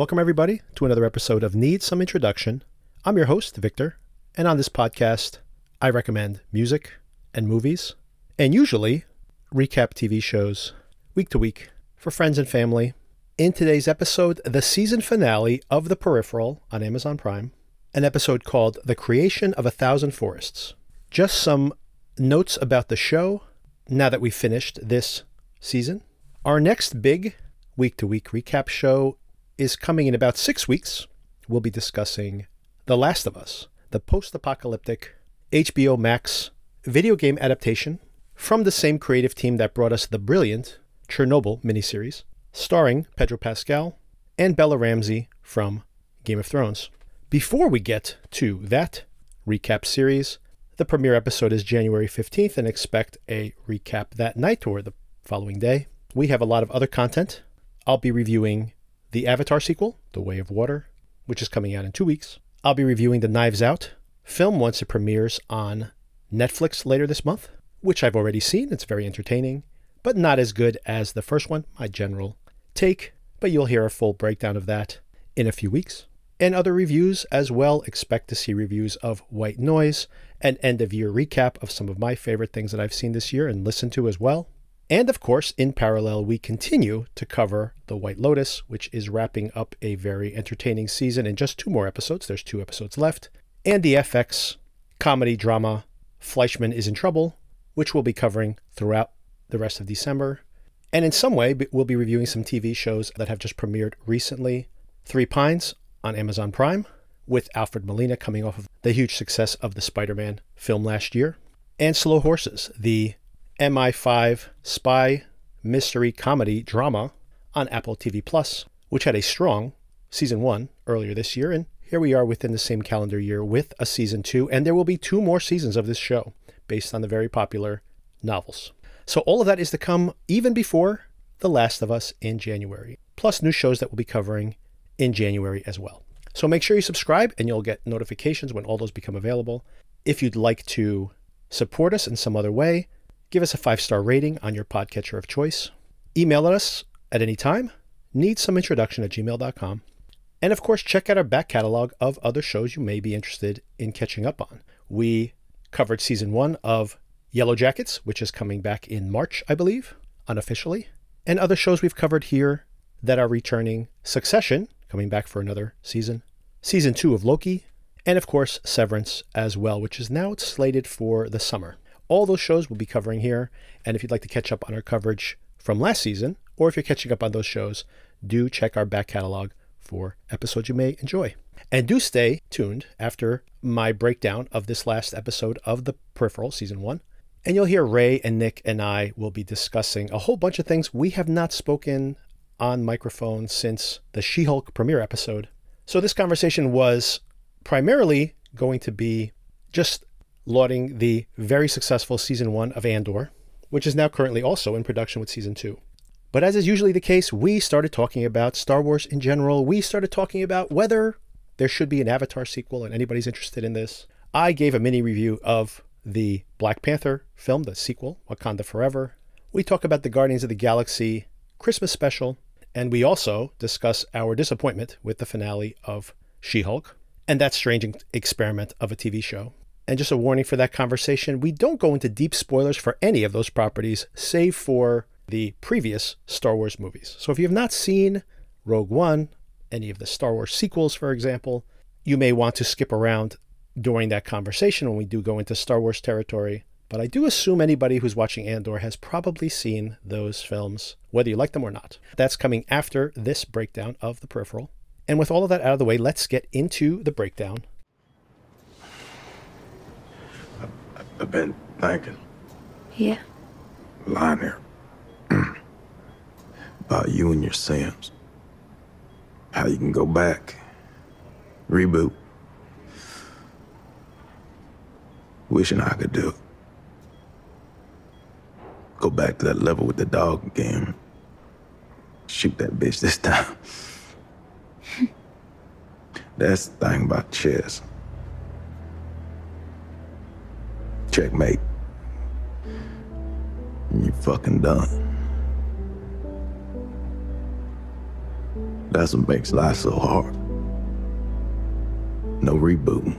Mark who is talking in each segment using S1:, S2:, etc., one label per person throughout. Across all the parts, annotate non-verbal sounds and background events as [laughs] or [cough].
S1: Welcome, everybody, to another episode of Need Some Introduction. I'm your host, Victor, and on this podcast, I recommend music and movies, and usually recap TV shows week to week for friends and family. In today's episode, the season finale of The Peripheral on Amazon Prime, an episode called The Creation of a Thousand Forests. Just some notes about the show now that we've finished this season. Our next big week to week recap show is coming in about six weeks. We'll be discussing The Last of Us, the post apocalyptic HBO Max video game adaptation from the same creative team that brought us the brilliant Chernobyl miniseries, starring Pedro Pascal and Bella Ramsey from Game of Thrones. Before we get to that recap series, the premiere episode is January 15th and expect a recap that night or the following day. We have a lot of other content. I'll be reviewing the Avatar sequel, The Way of Water, which is coming out in two weeks. I'll be reviewing the Knives Out film once it premieres on Netflix later this month, which I've already seen. It's very entertaining, but not as good as the first one, my general take. But you'll hear a full breakdown of that in a few weeks. And other reviews as well. Expect to see reviews of White Noise, an end of year recap of some of my favorite things that I've seen this year and listened to as well. And of course, in parallel, we continue to cover The White Lotus, which is wrapping up a very entertaining season in just two more episodes. There's two episodes left. And the FX comedy drama Fleishman is in Trouble, which we'll be covering throughout the rest of December. And in some way, we'll be reviewing some TV shows that have just premiered recently. Three Pines on Amazon Prime, with Alfred Molina coming off of the huge success of the Spider Man film last year. And Slow Horses, the MI5 spy mystery comedy drama on Apple TV Plus, which had a strong season one earlier this year. And here we are within the same calendar year with a season two. And there will be two more seasons of this show based on the very popular novels. So all of that is to come even before The Last of Us in January, plus new shows that we'll be covering in January as well. So make sure you subscribe and you'll get notifications when all those become available. If you'd like to support us in some other way, Give us a five star rating on your podcatcher of choice. Email us at any time. Need some introduction at gmail.com. And of course, check out our back catalog of other shows you may be interested in catching up on. We covered season one of Yellowjackets, which is coming back in March, I believe, unofficially, and other shows we've covered here that are returning Succession, coming back for another season, season two of Loki, and of course, Severance as well, which is now slated for the summer. All those shows we'll be covering here. And if you'd like to catch up on our coverage from last season, or if you're catching up on those shows, do check our back catalog for episodes you may enjoy. And do stay tuned after my breakdown of this last episode of The Peripheral, Season 1. And you'll hear Ray and Nick and I will be discussing a whole bunch of things we have not spoken on microphone since the She Hulk premiere episode. So this conversation was primarily going to be just lauding the very successful season one of Andor, which is now currently also in production with season two. But as is usually the case, we started talking about Star Wars in general. We started talking about whether there should be an Avatar sequel, and anybody's interested in this. I gave a mini review of the Black Panther film, the sequel, Wakanda Forever. We talk about the Guardians of the Galaxy Christmas special, and we also discuss our disappointment with the finale of She Hulk and that strange experiment of a TV show. And just a warning for that conversation we don't go into deep spoilers for any of those properties, save for the previous Star Wars movies. So if you have not seen Rogue One, any of the Star Wars sequels, for example, you may want to skip around during that conversation when we do go into Star Wars territory. But I do assume anybody who's watching Andor has probably seen those films, whether you like them or not. That's coming after this breakdown of the peripheral. And with all of that out of the way, let's get into the breakdown
S2: I've been thinking.
S3: Yeah.
S2: Lying there. [clears throat] About you and your Sims. How you can go back. Reboot. Wishing I could do it. Go back to that level with the dog again. Shoot that bitch this time. [laughs] That's the thing about chess. Checkmate. You fucking done. That's what makes life so hard. No rebooting.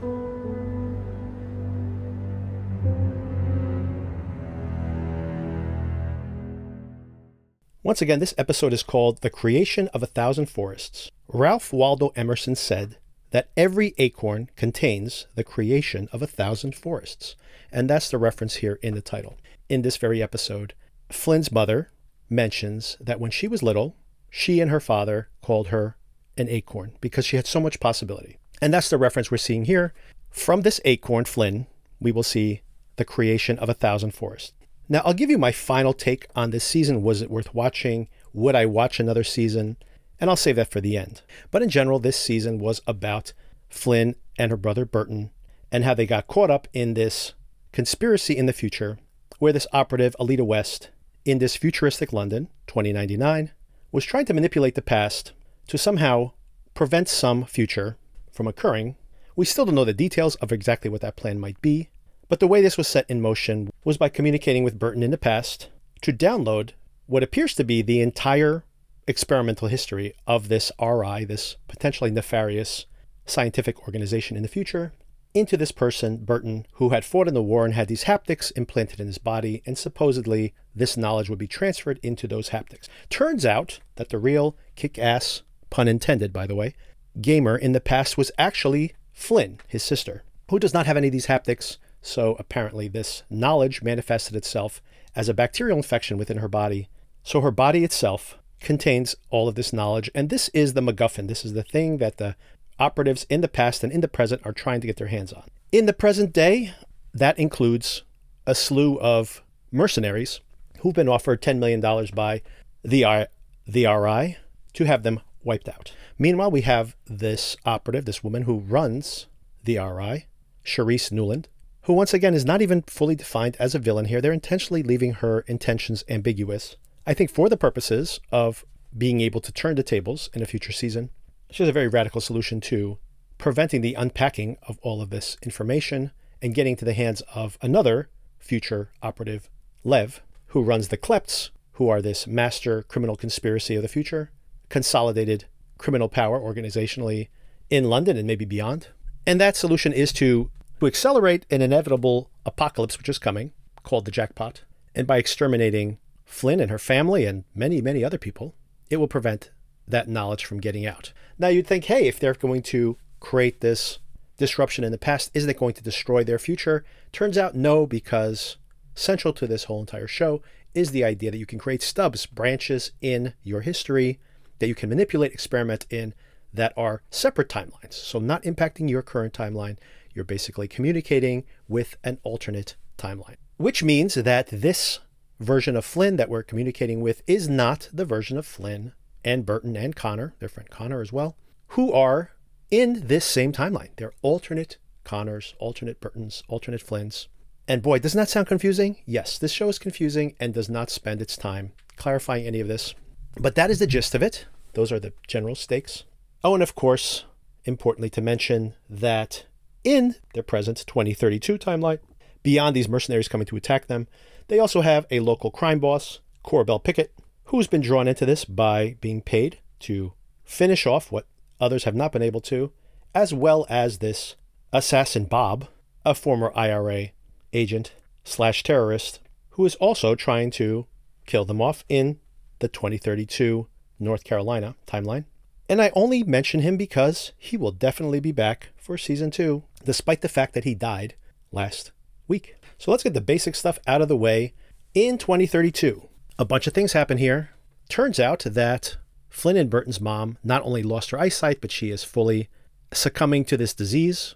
S1: Once again, this episode is called The Creation of a Thousand Forests. Ralph Waldo Emerson said that every acorn contains the creation of a thousand forests. And that's the reference here in the title. In this very episode, Flynn's mother mentions that when she was little, she and her father called her an acorn because she had so much possibility. And that's the reference we're seeing here. From this acorn, Flynn, we will see the creation of a thousand forests. Now, I'll give you my final take on this season. Was it worth watching? Would I watch another season? And I'll save that for the end. But in general, this season was about Flynn and her brother Burton and how they got caught up in this conspiracy in the future where this operative, Aelita West, in this futuristic London, 2099, was trying to manipulate the past to somehow prevent some future from occurring. We still don't know the details of exactly what that plan might be, but the way this was set in motion was by communicating with Burton in the past to download what appears to be the entire experimental history of this RI, this potentially nefarious scientific organization in the future, into this person, Burton, who had fought in the war and had these haptics implanted in his body, and supposedly this knowledge would be transferred into those haptics. Turns out that the real kick ass, pun intended, by the way, gamer in the past was actually Flynn, his sister, who does not have any of these haptics, so apparently, this knowledge manifested itself as a bacterial infection within her body. So her body itself contains all of this knowledge. And this is the MacGuffin. This is the thing that the operatives in the past and in the present are trying to get their hands on. In the present day, that includes a slew of mercenaries who've been offered $10 million by the, R- the RI to have them wiped out. Meanwhile, we have this operative, this woman who runs the RI, Cherise Nuland, who once again is not even fully defined as a villain here. They're intentionally leaving her intentions ambiguous. I think for the purposes of being able to turn the tables in a future season, she has a very radical solution to preventing the unpacking of all of this information and getting to the hands of another future operative, Lev, who runs the Klepts, who are this master criminal conspiracy of the future, consolidated criminal power organizationally in London and maybe beyond. And that solution is to to accelerate an inevitable apocalypse which is coming, called the jackpot. And by exterminating Flynn and her family and many, many other people, it will prevent that knowledge from getting out. Now, you'd think, hey, if they're going to create this disruption in the past, isn't it going to destroy their future? Turns out, no, because central to this whole entire show is the idea that you can create stubs, branches in your history that you can manipulate, experiment in that are separate timelines. So, not impacting your current timeline, you're basically communicating with an alternate timeline, which means that this version of Flynn that we're communicating with is not the version of Flynn and Burton and Connor, their friend Connor as well, who are in this same timeline. They're alternate Connors, alternate Burtons, alternate Flynns. And boy, doesn't that sound confusing? Yes, this show is confusing and does not spend its time clarifying any of this. But that is the gist of it. Those are the general stakes. Oh, and of course, importantly to mention that in their present 2032 timeline. Beyond these mercenaries coming to attack them, they also have a local crime boss, Corbell Pickett, who's been drawn into this by being paid to finish off what others have not been able to, as well as this assassin Bob, a former IRA agent slash terrorist, who is also trying to kill them off in the 2032 North Carolina timeline. And I only mention him because he will definitely be back for season two despite the fact that he died last week. So let's get the basic stuff out of the way. In 2032, a bunch of things happen here. Turns out that Flynn and Burton's mom not only lost her eyesight, but she is fully succumbing to this disease.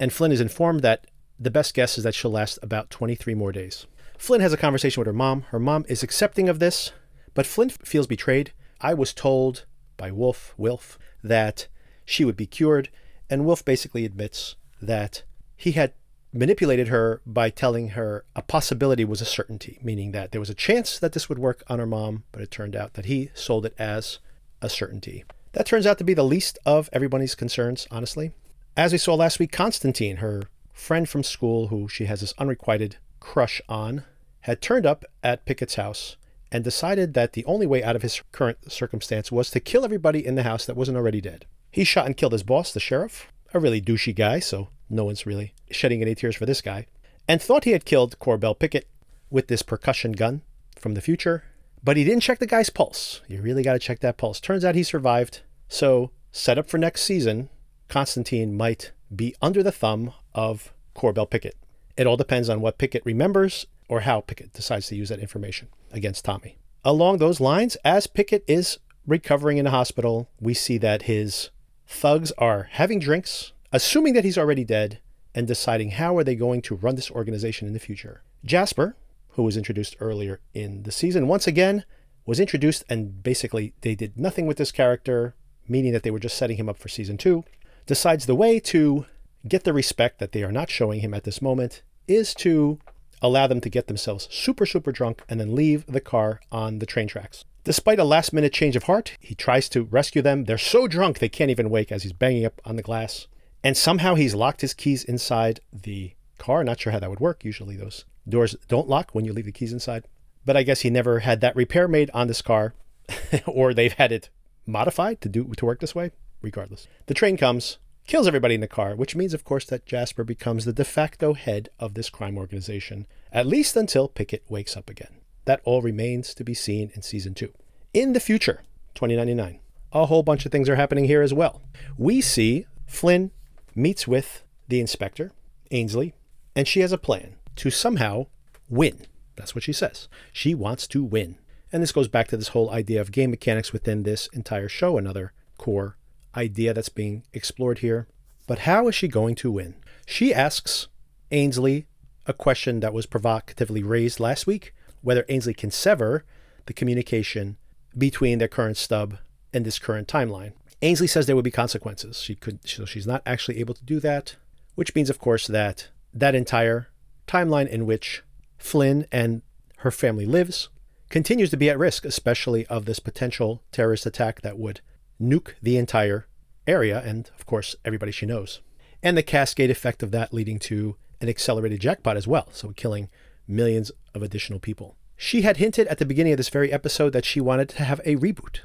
S1: And Flynn is informed that the best guess is that she'll last about 23 more days. Flynn has a conversation with her mom. Her mom is accepting of this, but Flynn feels betrayed. I was told by Wolf, Wilf, that she would be cured, and Wolf basically admits that he had manipulated her by telling her a possibility was a certainty, meaning that there was a chance that this would work on her mom, but it turned out that he sold it as a certainty. That turns out to be the least of everybody's concerns, honestly. As we saw last week, Constantine, her friend from school who she has this unrequited crush on, had turned up at Pickett's house and decided that the only way out of his current circumstance was to kill everybody in the house that wasn't already dead. He shot and killed his boss, the sheriff, a really douchey guy, so no one's really shedding any tears for this guy, and thought he had killed Corbell Pickett with this percussion gun from the future. But he didn't check the guy's pulse. You really got to check that pulse. Turns out he survived. So, set up for next season, Constantine might be under the thumb of Corbell Pickett. It all depends on what Pickett remembers or how Pickett decides to use that information against Tommy. Along those lines, as Pickett is recovering in the hospital, we see that his thugs are having drinks, assuming that he's already dead, and deciding how are they going to run this organization in the future. Jasper, who was introduced earlier in the season, once again was introduced and basically they did nothing with this character, meaning that they were just setting him up for season 2, decides the way to get the respect that they are not showing him at this moment is to allow them to get themselves super, super drunk and then leave the car on the train tracks. Despite a last minute change of heart, he tries to rescue them. They're so drunk they can't even wake as he's banging up on the glass. And somehow he's locked his keys inside the car. Not sure how that would work. Usually those doors don't lock when you leave the keys inside. But I guess he never had that repair made on this car, [laughs] or they've had it modified to do to work this way. Regardless, the train comes kills everybody in the car, which means, of course, that Jasper becomes the de facto head of this crime organization, at least until Pickett wakes up again. That all remains to be seen in season two. In the future, 2099, a whole bunch of things are happening here as well. We see Flynn meets with the inspector, Ainsley, and she has a plan to somehow win. That's what she says. She wants to win. And this goes back to this whole idea of game mechanics within this entire show, another core idea that's being explored here. But how is she going to win? She asks Ainsley a question that was provocatively raised last week whether Ainsley can sever the communication between their current stub and this current timeline. Ainsley says there would be consequences. She could, so she's not actually able to do that, which means, of course, that that entire timeline in which Flynn and her family lives continues to be at risk, especially of this potential terrorist attack that would nuke the entire area and, of course, everybody she knows. And the cascade effect of that leading to an accelerated jackpot as well, so killing millions of additional people. She had hinted at the beginning of this very episode that she wanted to have a reboot.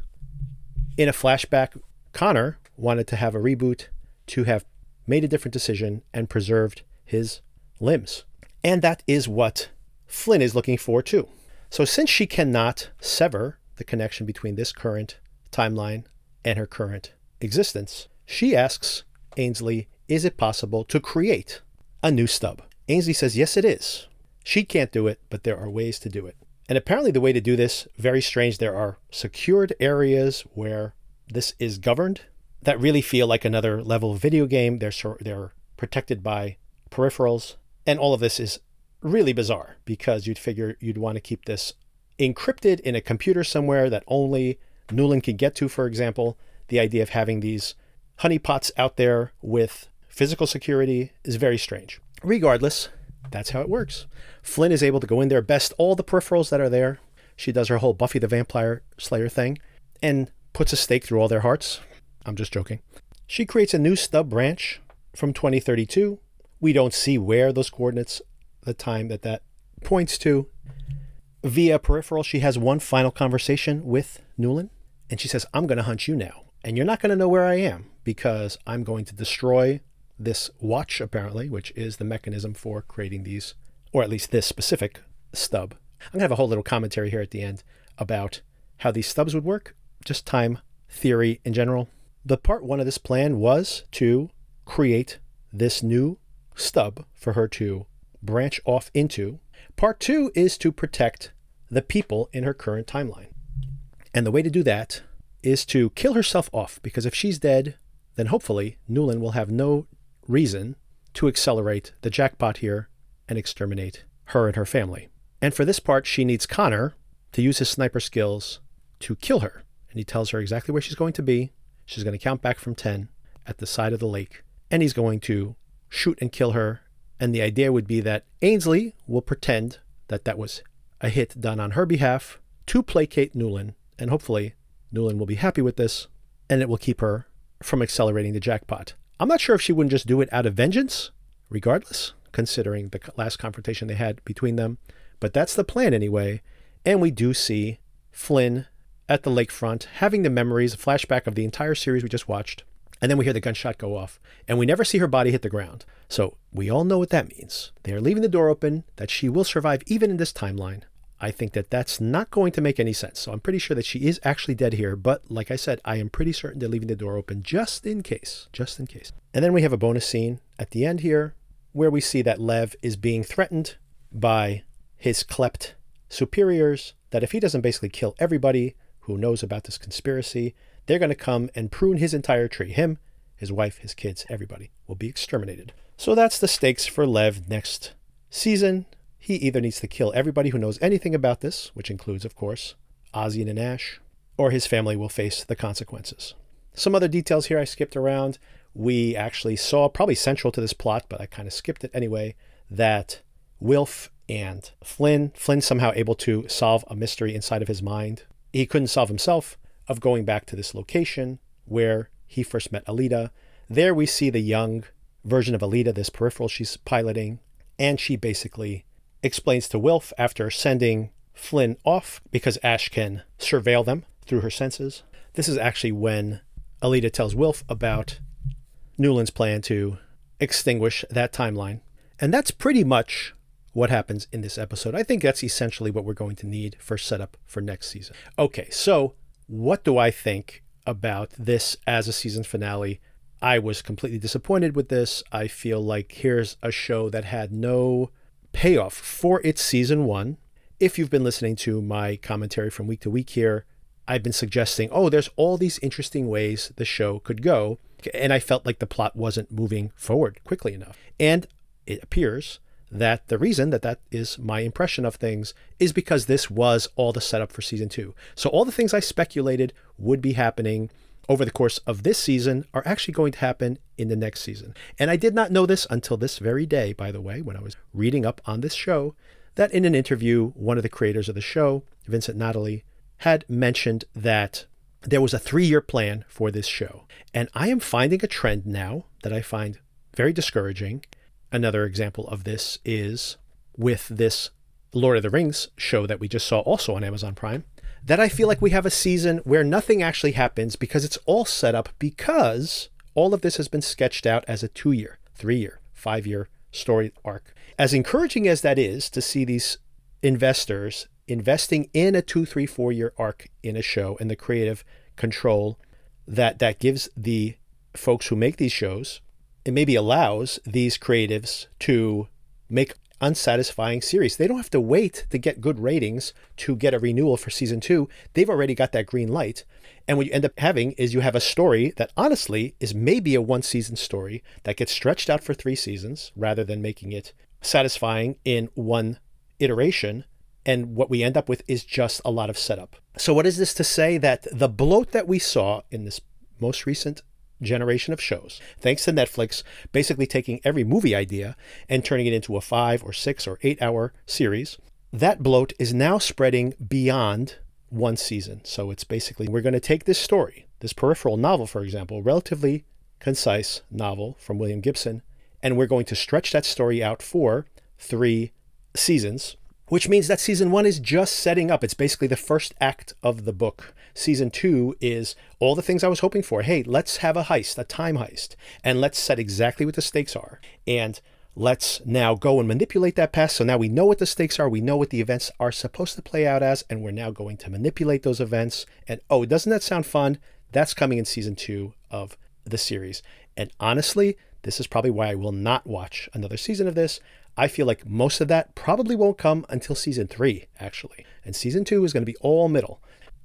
S1: In a flashback, Connor wanted to have a reboot to have made a different decision and preserved his limbs. And that is what Flynn is looking for too. So, since she cannot sever the connection between this current timeline and her current existence, she asks Ainsley, Is it possible to create a new stub? Ainsley says, Yes, it is. She can't do it, but there are ways to do it. And apparently, the way to do this, very strange, there are secured areas where this is governed that really feel like another level video game. They're, they're protected by peripherals. And all of this is really bizarre because you'd figure you'd want to keep this encrypted in a computer somewhere that only Nuland can get to, for example the idea of having these honeypots out there with physical security is very strange. Regardless, that's how it works. Flynn is able to go in there, best all the peripherals that are there. She does her whole Buffy the Vampire Slayer thing and puts a stake through all their hearts. I'm just joking. She creates a new stub branch from 2032. We don't see where those coordinates, the time that that points to. Via peripheral, she has one final conversation with Nuland, and she says, I'm going to hunt you now and you're not going to know where I am because I'm going to destroy this watch, apparently, which is the mechanism for creating these, or at least this specific stub. I'm going to have a whole little commentary here at the end about how these stubs would work, just time theory in general. The part one of this plan was to create this new stub for her to branch off into. Part two is to protect the people in her current timeline. And the way to do that is to kill herself off because if she's dead, then hopefully Nuland will have no reason to accelerate the jackpot here and exterminate her and her family. And for this part, she needs Connor to use his sniper skills to kill her. And he tells her exactly where she's going to be. She's going to count back from 10 at the side of the lake, and he's going to shoot and kill her. And the idea would be that Ainsley will pretend that that was a hit done on her behalf to placate Nuland, and hopefully Nuland will be happy with this, and it will keep her from accelerating the jackpot. I'm not sure if she wouldn't just do it out of vengeance, regardless, considering the last confrontation they had between them. But that's the plan anyway. And we do see Flynn at the lakefront having the memories, a flashback of the entire series we just watched. And then we hear the gunshot go off, and we never see her body hit the ground. So we all know what that means. They are leaving the door open, that she will survive even in this timeline. I think that that's not going to make any sense. So I'm pretty sure that she is actually dead here. But like I said, I am pretty certain they're leaving the door open just in case. Just in case. And then we have a bonus scene at the end here where we see that Lev is being threatened by his klept superiors that if he doesn't basically kill everybody who knows about this conspiracy, they're going to come and prune his entire tree. Him, his wife, his kids, everybody will be exterminated. So that's the stakes for Lev next season. He either needs to kill everybody who knows anything about this, which includes, of course, Ossian and Ash, or his family will face the consequences. Some other details here I skipped around. We actually saw, probably central to this plot, but I kind of skipped it anyway, that Wilf and Flynn, Flynn somehow able to solve a mystery inside of his mind. He couldn't solve himself of going back to this location where he first met Aelita. There we see the young version of Aelita, this peripheral she's piloting, and she basically explains to Wilf after sending Flynn off because Ash can surveil them through her senses. This is actually when Aelita tells Wilf about Nuland's plan to extinguish that timeline. And that's pretty much what happens in this episode. I think that's essentially what we're going to need for setup for next season. Okay, so what do I think about this as a season finale? I was completely disappointed with this. I feel like here's a show that had no payoff for its season one. If you've been listening to my commentary from week to week here, I've been suggesting, oh, there's all these interesting ways the show could go. And I felt like the plot wasn't moving forward quickly enough. And it appears that the reason that that is my impression of things is because this was all the setup for season two. So all the things I speculated would be happening over the course of this season are actually going to happen in the next season. And I did not know this until this very day, by the way, when I was reading up on this show, that in an interview, one of the creators of the show, Vincent Natali, had mentioned that there was a three year plan for this show. And I am finding a trend now that I find very discouraging Another example of this is with this Lord of the Rings show that we just saw also on Amazon Prime. That I feel like we have a season where nothing actually happens because it's all set up because all of this has been sketched out as a two year, three year, five year story arc. As encouraging as that is to see these investors investing in a two, three, four year arc in a show and the creative control that that gives the folks who make these shows it maybe allows these creatives to make unsatisfying series. They don't have to wait to get good ratings to get a renewal for season two. They've already got that green light. And what you end up having is you have a story that honestly is maybe a one season story that gets stretched out for three seasons rather than making it satisfying in one iteration. And what we end up with is just a lot of setup. So, what is this to say? That the bloat that we saw in this most recent generation of shows, thanks to Netflix basically taking every movie idea and turning it into a five or six or eight hour series. That bloat is now spreading beyond one season. So it's basically we're going to take this story, this peripheral novel, for example, relatively concise novel from William Gibson, and we're going to stretch that story out for three seasons which means that season one is just setting up. It's basically the first act of the book. Season two is all the things I was hoping for. Hey, let's have a heist, a time heist, and let's set exactly what the stakes are. And let's now go and manipulate that past. So now we know what the stakes are, we know what the events are supposed to play out as, and we're now going to manipulate those events. And oh, doesn't that sound fun? That's coming in season two of the series. And honestly, this is probably why I will not watch another season of this. I feel like most of that probably won't come until season three, actually. And season two is going to be all middle.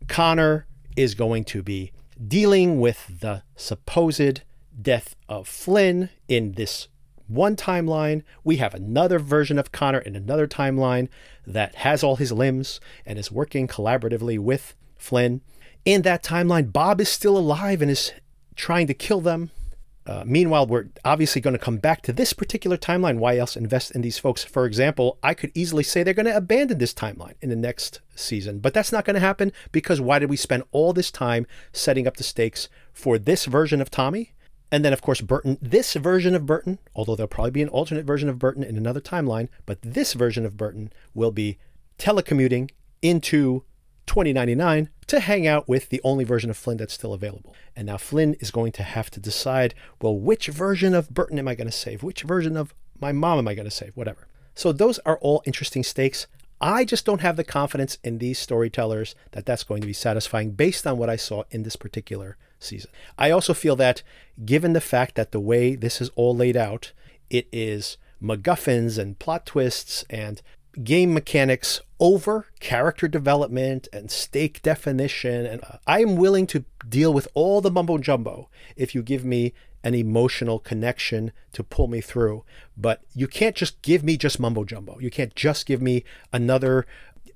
S1: Connor is going to be dealing with the supposed death of Flynn in this one timeline. We have another version of Connor in another timeline that has all his limbs and is working collaboratively with Flynn. In that timeline, Bob is still alive and is trying to kill them. Uh, meanwhile, we're obviously going to come back to this particular timeline. Why else invest in these folks? For example, I could easily say they're going to abandon this timeline in the next season, but that's not going to happen because why did we spend all this time setting up the stakes for this version of Tommy? And then, of course, Burton, this version of Burton, although there'll probably be an alternate version of Burton in another timeline, but this version of Burton will be telecommuting into 2099 to hang out with the only version of Flynn that's still available. And now Flynn is going to have to decide well, which version of Burton am I going to save? Which version of my mom am I going to save? Whatever. So those are all interesting stakes. I just don't have the confidence in these storytellers that that's going to be satisfying based on what I saw in this particular season. I also feel that given the fact that the way this is all laid out, it is MacGuffins and plot twists and game mechanics over character development and stake definition. And I am willing to deal with all the mumbo jumbo if you give me an emotional connection to pull me through. But you can't just give me just mumbo jumbo. You can't just give me another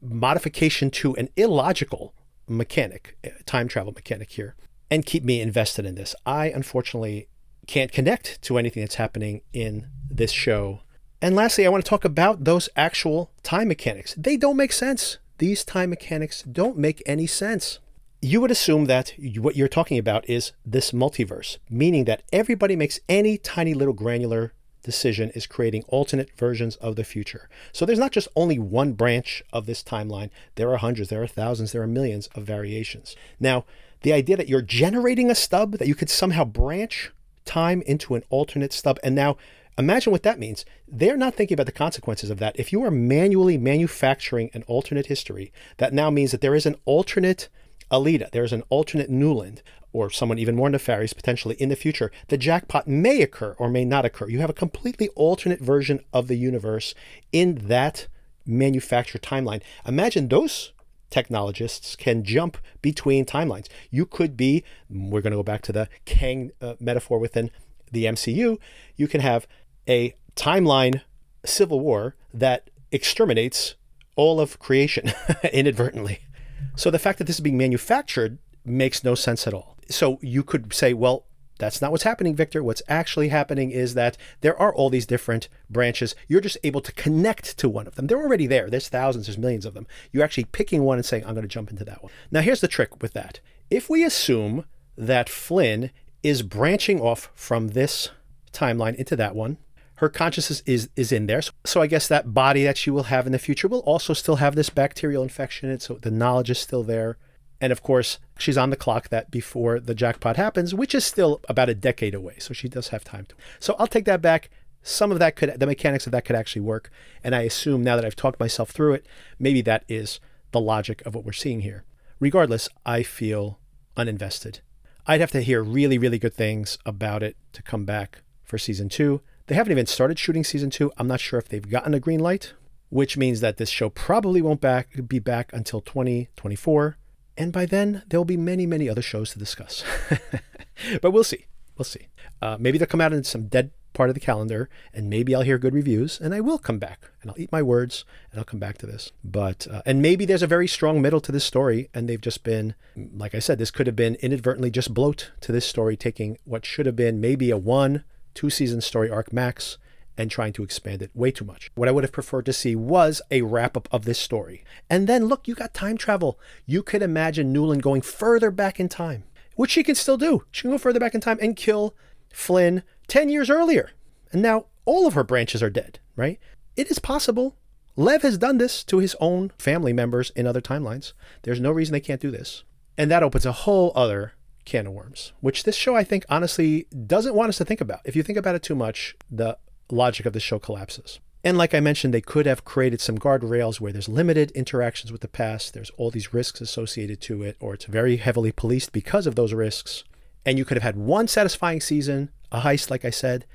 S1: modification to an illogical mechanic, uh, time travel mechanic here, and keep me invested in this. I unfortunately can't connect to anything that's happening in this show and lastly, I want to talk about those actual time mechanics. They don't make sense. These time mechanics don't make any sense. You would assume that what you're talking about is this multiverse, meaning that everybody makes any tiny little granular decision is creating alternate versions of the future. So there's not just only one branch of this timeline, there are hundreds, there are thousands, there are millions of variations. Now, the idea that you're generating a stub, that you could somehow branch time into an alternate stub, and now Imagine what that means. They're not thinking about the consequences of that. If you are manually manufacturing an alternate history, that now means that there is an alternate Aelita, there is an alternate Nuland, or someone even more nefarious potentially in the future. The jackpot may occur or may not occur. You have a completely alternate version of the universe in that manufactured timeline. Imagine those technologists can jump between timelines. You could be, we're going to go back to the Kang uh, metaphor within the MCU, you can have a timeline civil war that exterminates all of creation [laughs] inadvertently. So the fact that this is being manufactured makes no sense at all. So you could say, well, that's not what's happening, Victor. What's actually happening is that there are all these different branches. You're just able to connect to one of them. They're already there. There's thousands, there's millions of them. You're actually picking one and saying, I'm going to jump into that one. Now, here's the trick with that. If we assume that Flynn is branching off from this timeline into that one, her consciousness is is in there. So, so, I guess that body that she will have in the future will also still have this bacterial infection in it. So the knowledge is still there. And of course, she's on the clock that before the jackpot happens, which is still about a decade away. So she does have time to. So I'll take that back. Some of that could, the mechanics of that could actually work. And I assume now that I've talked myself through it, maybe that is the logic of what we're seeing here. Regardless, I feel uninvested. I'd have to hear really, really good things about it to come back for season two. They haven't even started shooting season two. I'm not sure if they've gotten a green light, which means that this show probably won't back be back until 2024. And by then, there will be many, many other shows to discuss. [laughs] but we'll see. We'll see. Uh, maybe they'll come out in some dead part of the calendar, and maybe I'll hear good reviews, and I will come back, and I'll eat my words, and I'll come back to this. But uh, and maybe there's a very strong middle to this story, and they've just been, like I said, this could have been inadvertently just bloat to this story, taking what should have been maybe a one two season story arc max and trying to expand it way too much. What I would have preferred to see was a wrap up of this story. And then look, you got time travel. You could imagine Nuland going further back in time, which she can still do. She can go further back in time and kill Flynn 10 years earlier. And now all of her branches are dead, right? It is possible. Lev has done this to his own family members in other timelines. There's no reason they can't do this. And that opens a whole other can of worms, which this show, I think, honestly doesn't want us to think about. If you think about it too much, the logic of the show collapses. And like I mentioned, they could have created some guardrails where there's limited interactions with the past, there's all these risks associated to it, or it's very heavily policed because of those risks. And you could have had one satisfying season, a heist, like I said.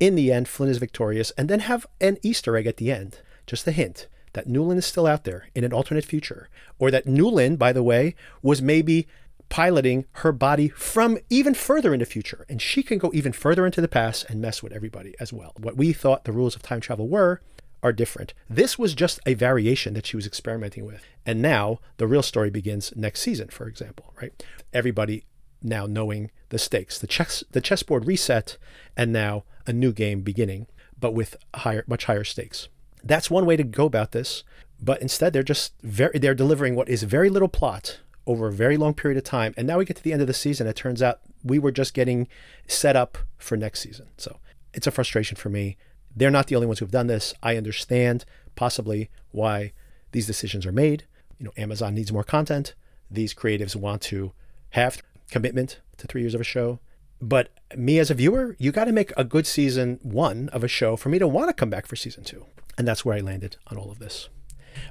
S1: In the end, Flynn is victorious, and then have an Easter egg at the end. Just a hint that Nuland is still out there in an alternate future. Or that Nuland, by the way, was maybe piloting her body from even further in the future. And she can go even further into the past and mess with everybody as well. What we thought the rules of time travel were are different. This was just a variation that she was experimenting with. And now the real story begins next season, for example, right? Everybody now knowing the stakes, the chess the chessboard reset, and now a new game beginning, but with higher much higher stakes. That's one way to go about this. But instead they're just very they're delivering what is very little plot over a very long period of time. And now we get to the end of the season. It turns out we were just getting set up for next season. So it's a frustration for me. They're not the only ones who've done this. I understand possibly why these decisions are made, you know, Amazon needs more content. These creatives want to have commitment to three years of a show. But me as a viewer, you got to make a good season one of a show for me to want to come back for season two. And that's where I landed on all of this.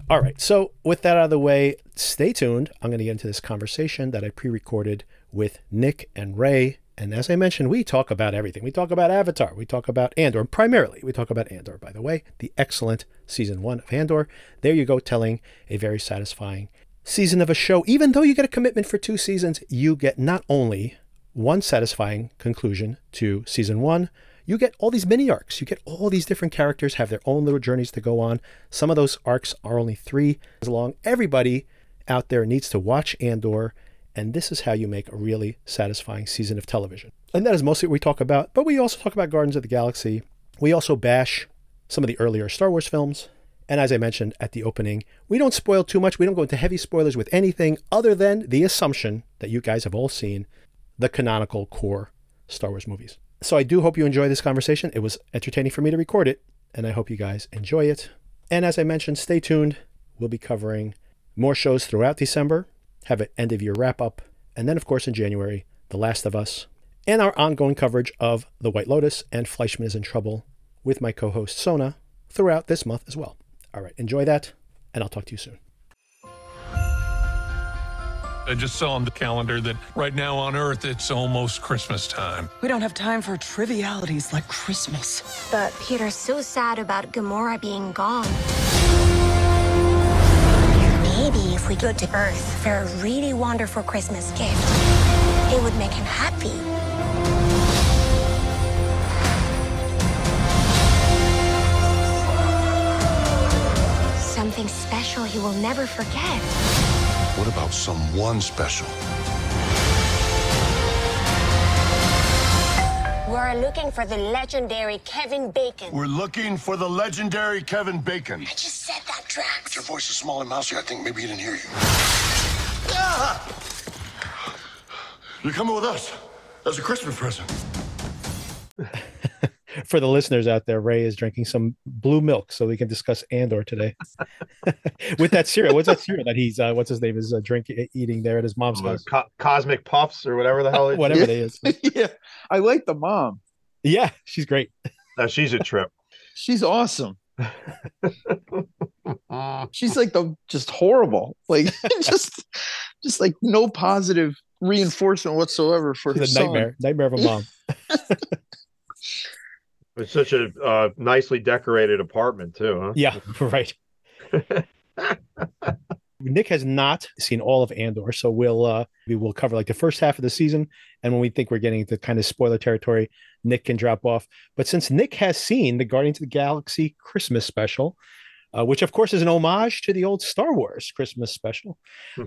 S1: All right. So, with that out of the way, stay tuned. I'm going to get into this conversation that I pre recorded with Nick and Ray. And as I mentioned, we talk about everything. We talk about Avatar. We talk about Andor. Primarily, we talk about Andor, by the way, the excellent season one of Andor. There you go, telling a very satisfying season of a show. Even though you get a commitment for two seasons, you get not only one satisfying conclusion to season one, you get all these mini arcs. You get all these different characters have their own little journeys to go on. Some of those arcs are only three long. Everybody out there needs to watch Andor, and this is how you make a really satisfying season of television. And that is mostly what we talk about, but we also talk about Guardians of the Galaxy. We also bash some of the earlier Star Wars films. And as I mentioned at the opening, we don't spoil too much. We don't go into heavy spoilers with anything other than the assumption that you guys have all seen the canonical core Star Wars movies. So I do hope you enjoy this conversation. It was entertaining for me to record it, and I hope you guys enjoy it. And as I mentioned, stay tuned. We'll be covering more shows throughout December, have an end of year wrap up, and then, of course, in January, The Last of Us, and our ongoing coverage of The White Lotus and Fleishman is in Trouble with my co host Sona throughout this month as well. All right, enjoy that, and I'll talk to you soon.
S3: I just saw on the calendar that right now on Earth it's almost Christmas time.
S4: We don't have time for trivialities like Christmas.
S5: But Peter's so sad about Gamora being gone. Maybe if we go to Earth for a really wonderful Christmas gift, it would make him happy. Something special he will never forget.
S6: What about someone special?
S5: We're looking for the legendary Kevin Bacon.
S6: We're looking for the legendary Kevin Bacon.
S5: I just said that, Drax.
S6: Your voice is small and mousy. I think maybe he didn't hear you. Ah! You're coming with us as a Christmas present.
S1: For the listeners out there, Ray is drinking some blue milk so we can discuss Andor today [laughs] with that cereal. What's that cereal that he's uh, what's his name is uh, drinking eating there at his mom's
S7: Uh,
S1: house?
S7: Co- Cosmic Puffs or whatever the hell it [laughs]
S1: Whatever it is. [laughs]
S8: yeah, I like the mom.
S1: Yeah, she's great.
S7: No, she's a trip.
S8: She's awesome. She's like the just horrible. Like just just like no positive reinforcement whatsoever for
S1: The nightmare, nightmare of a mom.
S7: It's such a uh, nicely decorated apartment too, huh?
S1: Yeah, [laughs] right. [laughs] Nick has not seen all of Andor, so we'll uh we will cover like the first half of the season, and when we think we're getting into kind of spoiler territory, Nick can drop off. But since Nick has seen the Guardians of the Galaxy Christmas special, uh, which of course is an homage to the old Star Wars Christmas special,
S7: Hmm.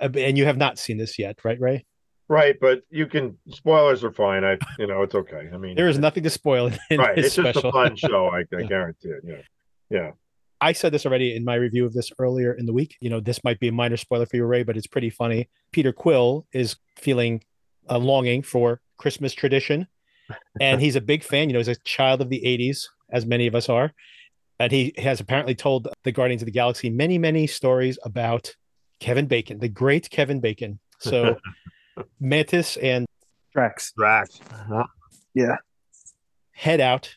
S1: uh, and you have not seen this yet, right, Ray?
S7: Right, but you can spoilers are fine. I you know it's okay. I mean
S1: There is nothing to spoil
S7: right. It's just a fun show. I, I [laughs] guarantee it. Yeah, yeah.
S1: I said this already in my review of this earlier in the week. You know, this might be a minor spoiler for you, Ray, but it's pretty funny. Peter Quill is feeling a longing for Christmas tradition, and he's a big fan. You know, he's a child of the '80s, as many of us are, and he has apparently told the Guardians of the Galaxy many, many stories about Kevin Bacon, the great Kevin Bacon. So, [laughs] Mantis and
S8: Drax.
S7: Drax.
S1: head out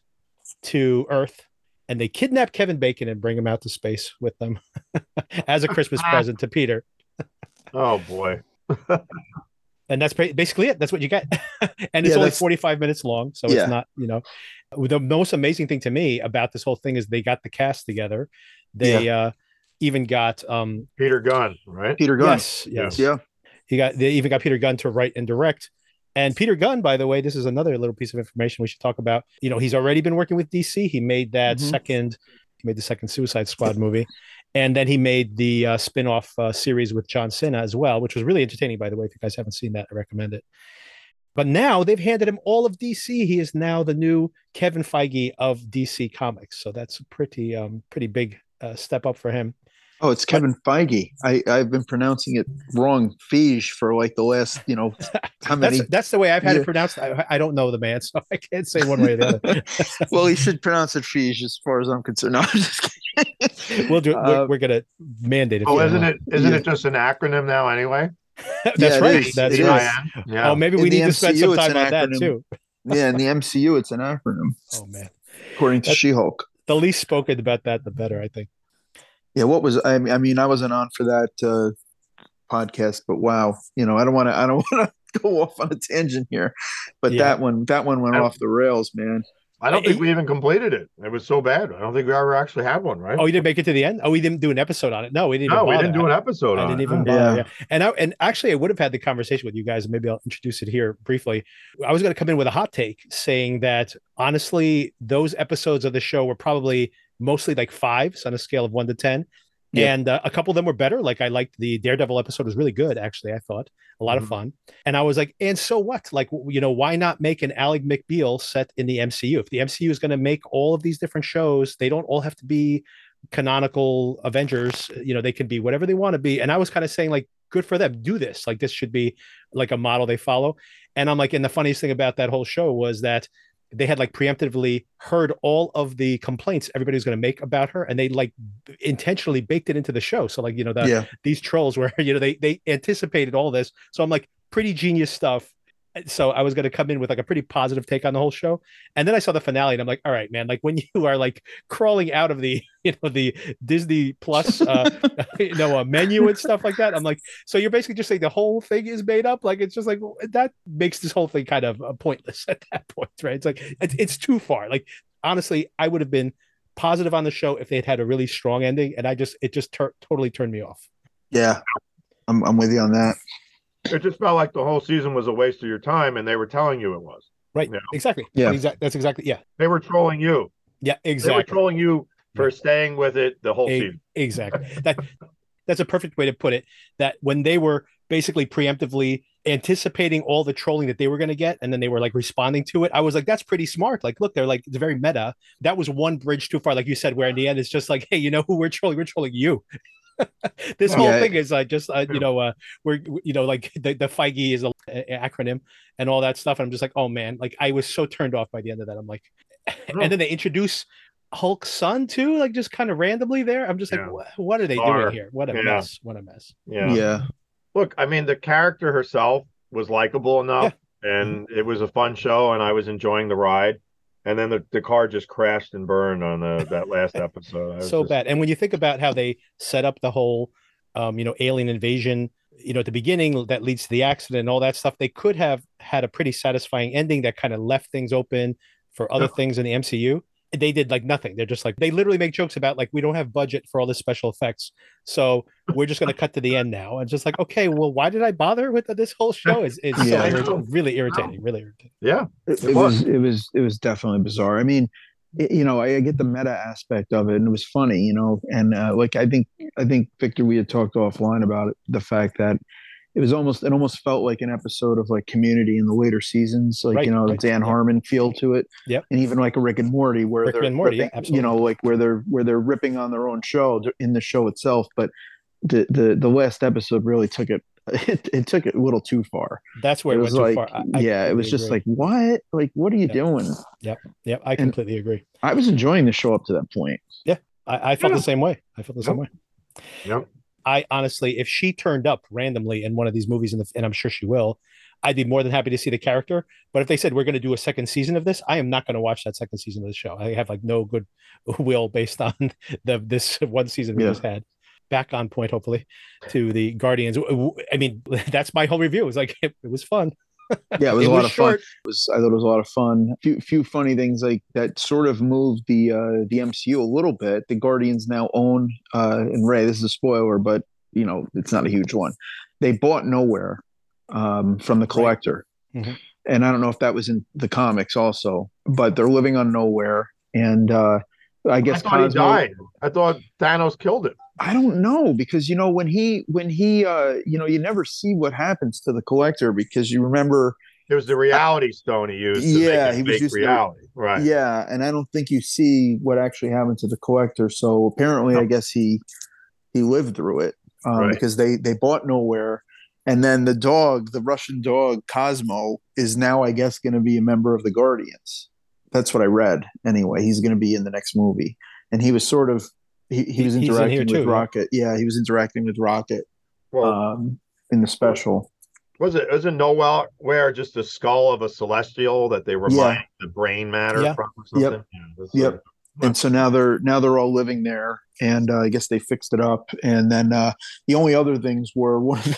S1: to Earth and they kidnap Kevin Bacon and bring him out to space with them [laughs] as a Christmas [laughs] present to Peter.
S7: Oh boy. [laughs]
S1: And that's basically it. That's what you get. and it's
S8: Yeah,
S1: only
S8: that's-
S1: 45 minutes long. So
S8: Yeah.
S1: it's not, you know, the most amazing thing to me about this whole thing is they got the cast together. They uh, even got, um,
S7: Peter Gunn, right?
S8: Peter Gunn.
S1: yes, yes.
S8: Yeah.
S1: He got, they even got Peter Gunn to write and direct. And Peter Gunn, by the way, this is another little piece of information we should talk about. You know, he's already been working with DC. He made that
S8: Mhm.
S1: second, he made the second Suicide Squad movie. And then he made the uh, spin off uh, series with John Cena as well, which was really entertaining, by the way. If you guys haven't seen that, I recommend it. But now they've handed him all of DC. He is now the new Kevin Feige of DC Comics. So that's a pretty, um, pretty big uh, step up for him.
S8: Oh, it's Kevin Feige. I I've been pronouncing it wrong, Feige, for like the last you know [laughs] how many.
S1: That's that's the way I've had
S8: Yeah.
S1: it pronounced. I, I don't know the man, [laughs] so I can't say one way or the other. [laughs]
S8: well, he should pronounce it Feige, as far as I'm concerned. No, I'm just kidding.
S1: we'll do. We're,
S8: Uh,
S1: we're gonna mandate it.
S7: Oh, isn't it? Isn't
S8: Yeah.
S7: it just an acronym now anyway?
S1: That's
S8: Yeah,
S1: right.
S8: is.
S1: That's
S8: It
S1: right.
S7: Yeah.
S1: Oh, maybe
S8: In
S1: we
S8: the
S1: need to spend
S8: MCU,
S1: some time
S8: an
S1: on that too.
S8: Yeah, in the MCU, it's an acronym,
S1: Oh man,
S8: according to She-Hulk.
S1: the least spoken about that, the better. I think.
S8: Yeah, what was I mean? I mean, I wasn't on for that uh, podcast, but wow, you know, I don't want to. I don't [laughs] want to go off on a tangent here, but
S1: Yeah.
S8: that one, that one went
S7: Yeah.
S8: off the rails, man.
S7: I don't think we even completed it. It was so bad. I don't think we ever actually had one, right?
S1: Oh, you didn't make it to the end. Oh, we didn't do an episode on it. No, we didn't.
S7: no,
S1: even
S7: we didn't do an episode
S1: I
S7: on
S1: didn't
S7: it.
S1: even
S7: no.
S1: bother.
S8: Yeah.
S1: Yeah. And I, and actually, I would have had the conversation with you guys, and maybe I'll introduce it here briefly. I was going to come in with a hot take saying that honestly, those episodes of the show were probably mostly like fives on a scale of one to ten.
S8: Yeah.
S1: And uh, a couple of them were better. Like I liked the Daredevil episode was really good. Actually, I thought a lot
S7: Mhm.
S1: of fun. And I was like, and so what? Like, you know, why not make an Ally McBeal set in the MCU? If the MCU is going to make all of these different shows, they don't all have to be canonical Avengers. You know, they can be whatever they want to be. And I was kind of saying, like, good for them. Do this. Like, this should be like a model they follow. And I'm like, and the funniest thing about that whole show was that they had like preemptively heard all of the complaints everybody was going to make about her, and they like intentionally baked it into the show. So, like, you know, the
S8: yeah,
S1: these trolls were [laughs] you know they they anticipated all this. So i'm like pretty genius stuff so i was going to come in with like a pretty positive take on the whole show. And then i saw the finale and i'm like all right man like when [laughs] you are like crawling out of the you know the disney plus uh [laughs] you know a menu and stuff like that i'm like so you're basically just saying the whole thing is made up? Like it's just like that makes this whole thing kind of uh, pointless [laughs] at that point right? It's like it's, it's too far. Like honestly i would have been positive on the show if they had had a really strong ending and i just it just tur- totally turned me off.
S8: Yeah. I'm I'm with you on that.
S7: It just felt like the whole season was a waste of your time, and they were telling you it was.
S1: Right.
S7: Yeah.
S1: Exactly.
S8: Yeah.
S1: Exactly. That's exactly. Yeah.
S7: They were trolling you.
S1: Yeah. Exactly.
S7: They were
S1: Exactly.
S7: trolling you for staying with it the whole
S1: E-
S7: season.
S1: Exactly. That that's a perfect way to put it. That when they were basically preemptively anticipating all the trolling that they were going to get, and then they were like responding to it, I was like, that's pretty smart. Like, look, they're like it's very meta. That was one bridge too far, like you said, where in the end it's just like, hey, you know who we're trolling? We're trolling you. [laughs] this whole
S8: Yeah.
S1: thing is uh, just uh, you know uh, we're you know like the, the Feige is a, a- acronym and all that stuff. And I'm just like, oh man, like I was so turned off by the end of that. I'm like, [laughs] and then they introduce Hulk's son too, like just kind of randomly there. I'm just like,
S7: Yeah.
S1: what, what are they
S7: Star.
S1: doing here? What a
S7: Yeah.
S1: mess! What a mess!
S7: Yeah.
S8: Yeah,
S7: Look, I mean, the character herself was likable enough, and it was a fun show, and I was enjoying the ride. And then the, the car just crashed and burned on the, that last [laughs] episode.
S1: So
S7: just-
S1: bad. And when you think about how they set up the whole, um, you know, alien invasion, you know, at the beginning that leads to the accident and all that stuff, they could have had a pretty satisfying ending that kind of left things open for other
S7: Yeah.
S1: things in the MCU. They did like nothing. They're just like they literally make jokes about like we don't have budget for all the special effects, so we're just going to cut to the end now. And just like, okay, well, why did I bother with this whole show? Is is
S8: Yeah.
S1: so irrit- really irritating, really irritating.
S7: Yeah.
S8: it,
S7: It
S8: it
S7: was.
S8: was it was it was definitely bizarre. I mean, it, you know, I, I get the meta aspect of it, and it was funny, you know, and uh, like I think I think Victor, we had talked offline about it, the fact that it was almost it almost felt like an episode of like Community in the later seasons, like
S1: Right,
S8: you know, the
S1: right,
S8: Dan. Harmon feel to it,
S1: Yep.
S8: and even like a Rick and Morty, where
S1: Rick
S8: they're
S1: and Morty,
S8: ripping-
S1: absolutely.
S8: you know, like where they're where they're ripping on their own show in the show itself, but. The, the the last episode really took it, [laughs] it it took it a little too far
S1: That's where
S8: it
S1: it,
S8: was
S1: went
S8: like
S1: too far. I- I
S8: yeah it was just
S1: agree.
S8: like what like what are you
S1: Yeah.
S8: doing
S1: yeah, Yeah. I completely agree.
S8: i was enjoying the show up to that point Yeah.
S1: I, I felt
S7: Yeah.
S1: the same way. I felt the same way.
S7: Yep.
S1: I honestly, if she turned up randomly in one of these movies, in the, and I'm sure she will, I'd be more than happy to see the character. But if they said we're going to do a second season of this, I am not going to watch that second season of the show. I have like no good [laughs] will based on [laughs] the this one season we
S8: Yeah.
S1: just had. Back on point, hopefully, to the Guardians. I mean, [laughs] that's my whole review. It was like it was fun. [laughs]
S8: yeah it was
S1: It
S8: a lot
S1: was
S8: of
S1: short.
S8: fun it was i thought it was a lot of fun few few funny things like that sort of moved the uh the mcu a little bit the guardians now own uh and ray this is a spoiler but you know it's not a huge one they bought nowhere um from the collector
S1: Mhm.
S8: and i don't know if that was in the comics also but they're living on nowhere and uh i
S7: I
S8: guess
S7: thought he died. I thought Thanos killed him.
S8: I don't know because you know when he when he uh you know you never see what happens to the collector because you remember
S7: It was the reality stone he used. To
S8: Yeah, he was the-
S7: reality. Right.
S8: yeah and I don't think you see what actually happened to the collector so apparently I guess he he lived through it um,
S7: Right.
S8: because they they bought nowhere, and then the dog, the Russian dog Cosmo, is now I guess going to be a member of the Guardians. That's what I read. Anyway, he's going to be in the next movie, and he was sort of he, he was
S1: He's in here
S8: interacting with
S1: too, yeah.
S8: Rocket. Yeah, he was interacting with Rocket
S7: Well,
S8: um, in the special.
S7: was it was it nowhere just the skull of a celestial that they were
S8: Yeah.
S7: the brain matter
S1: Yeah.
S7: from or
S8: Yep.
S7: something? Yeah,
S8: Yep.
S7: like-
S8: and so now they're now they're all living there and uh, i guess they fixed it up and then uh, the only other things were one of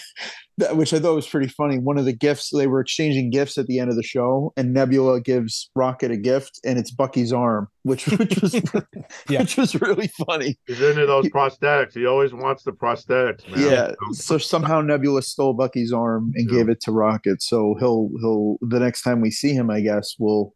S8: the, [laughs] which i thought was pretty funny one of the gifts they were exchanging gifts at the end of the show and nebula gives rocket a gift and it's bucky's arm which [laughs] which was
S1: Yeah.
S8: which was really funny
S7: He's into those prosthetics. He always wants the prosthetics, man.
S8: yeah so somehow nebula stole bucky's arm and
S7: Yeah.
S8: gave it to rocket so he'll he'll the next time we see him i guess we'll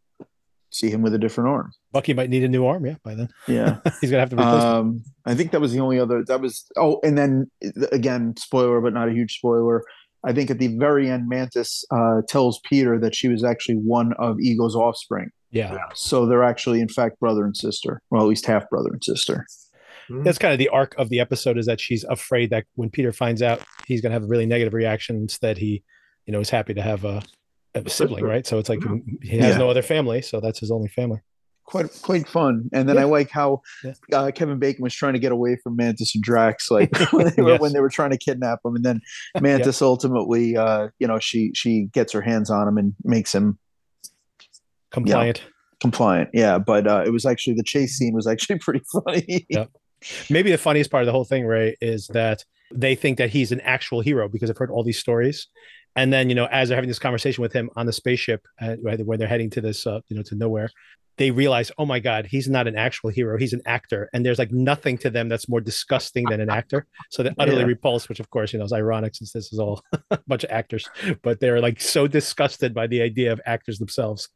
S8: see him with a different arm
S1: Bucky might need a new arm. Yeah, by then
S8: yeah [laughs]
S1: he's gonna have to replace.
S8: Um, I think that was the only other. That was oh, and then again, spoiler, but not a huge spoiler. I think at the very end, Mantis uh, tells Peter that she was actually one of Ego's offspring.
S1: Yeah,
S8: So they're actually, in fact, brother and sister, well, at least half brother and sister.
S1: that's kind of the arc of the episode is that she's afraid that when Peter finds out, he's gonna have a really negative reaction. Instead, he, you know, is happy to have a, a sibling, right? So it's like
S7: Yeah.
S1: he has
S8: Yeah.
S1: no other family, so that's his only family.
S8: Quite quite fun. And then I like how
S1: Yeah.
S8: uh, Kevin Bacon was trying to get away from Mantis and Drax, like [laughs] when, they were,
S1: Yes.
S8: when they were trying to kidnap him, and then [laughs] Mantis ultimately, uh, you know, she she gets her hands on him and makes him
S1: Compliant.
S8: compliant. Yeah, but uh, it was actually the chase scene was actually [laughs] pretty funny.
S1: Yeah. Maybe the funniest part of the whole thing, Ray, is that they think that he's an actual hero because I've heard all these stories. And then, you know, as they're having this conversation with him on the spaceship, uh, right, when they're heading to this, uh, you know, to nowhere, they realize, oh my God, he's not an actual hero. He's an actor. And there's like nothing to them that's more disgusting than an actor. So they're [laughs] utterly
S8: Yeah.
S1: repulsed, which of course, you know, is ironic since this is all [laughs] a bunch of actors, but they're like so disgusted by the idea of actors themselves.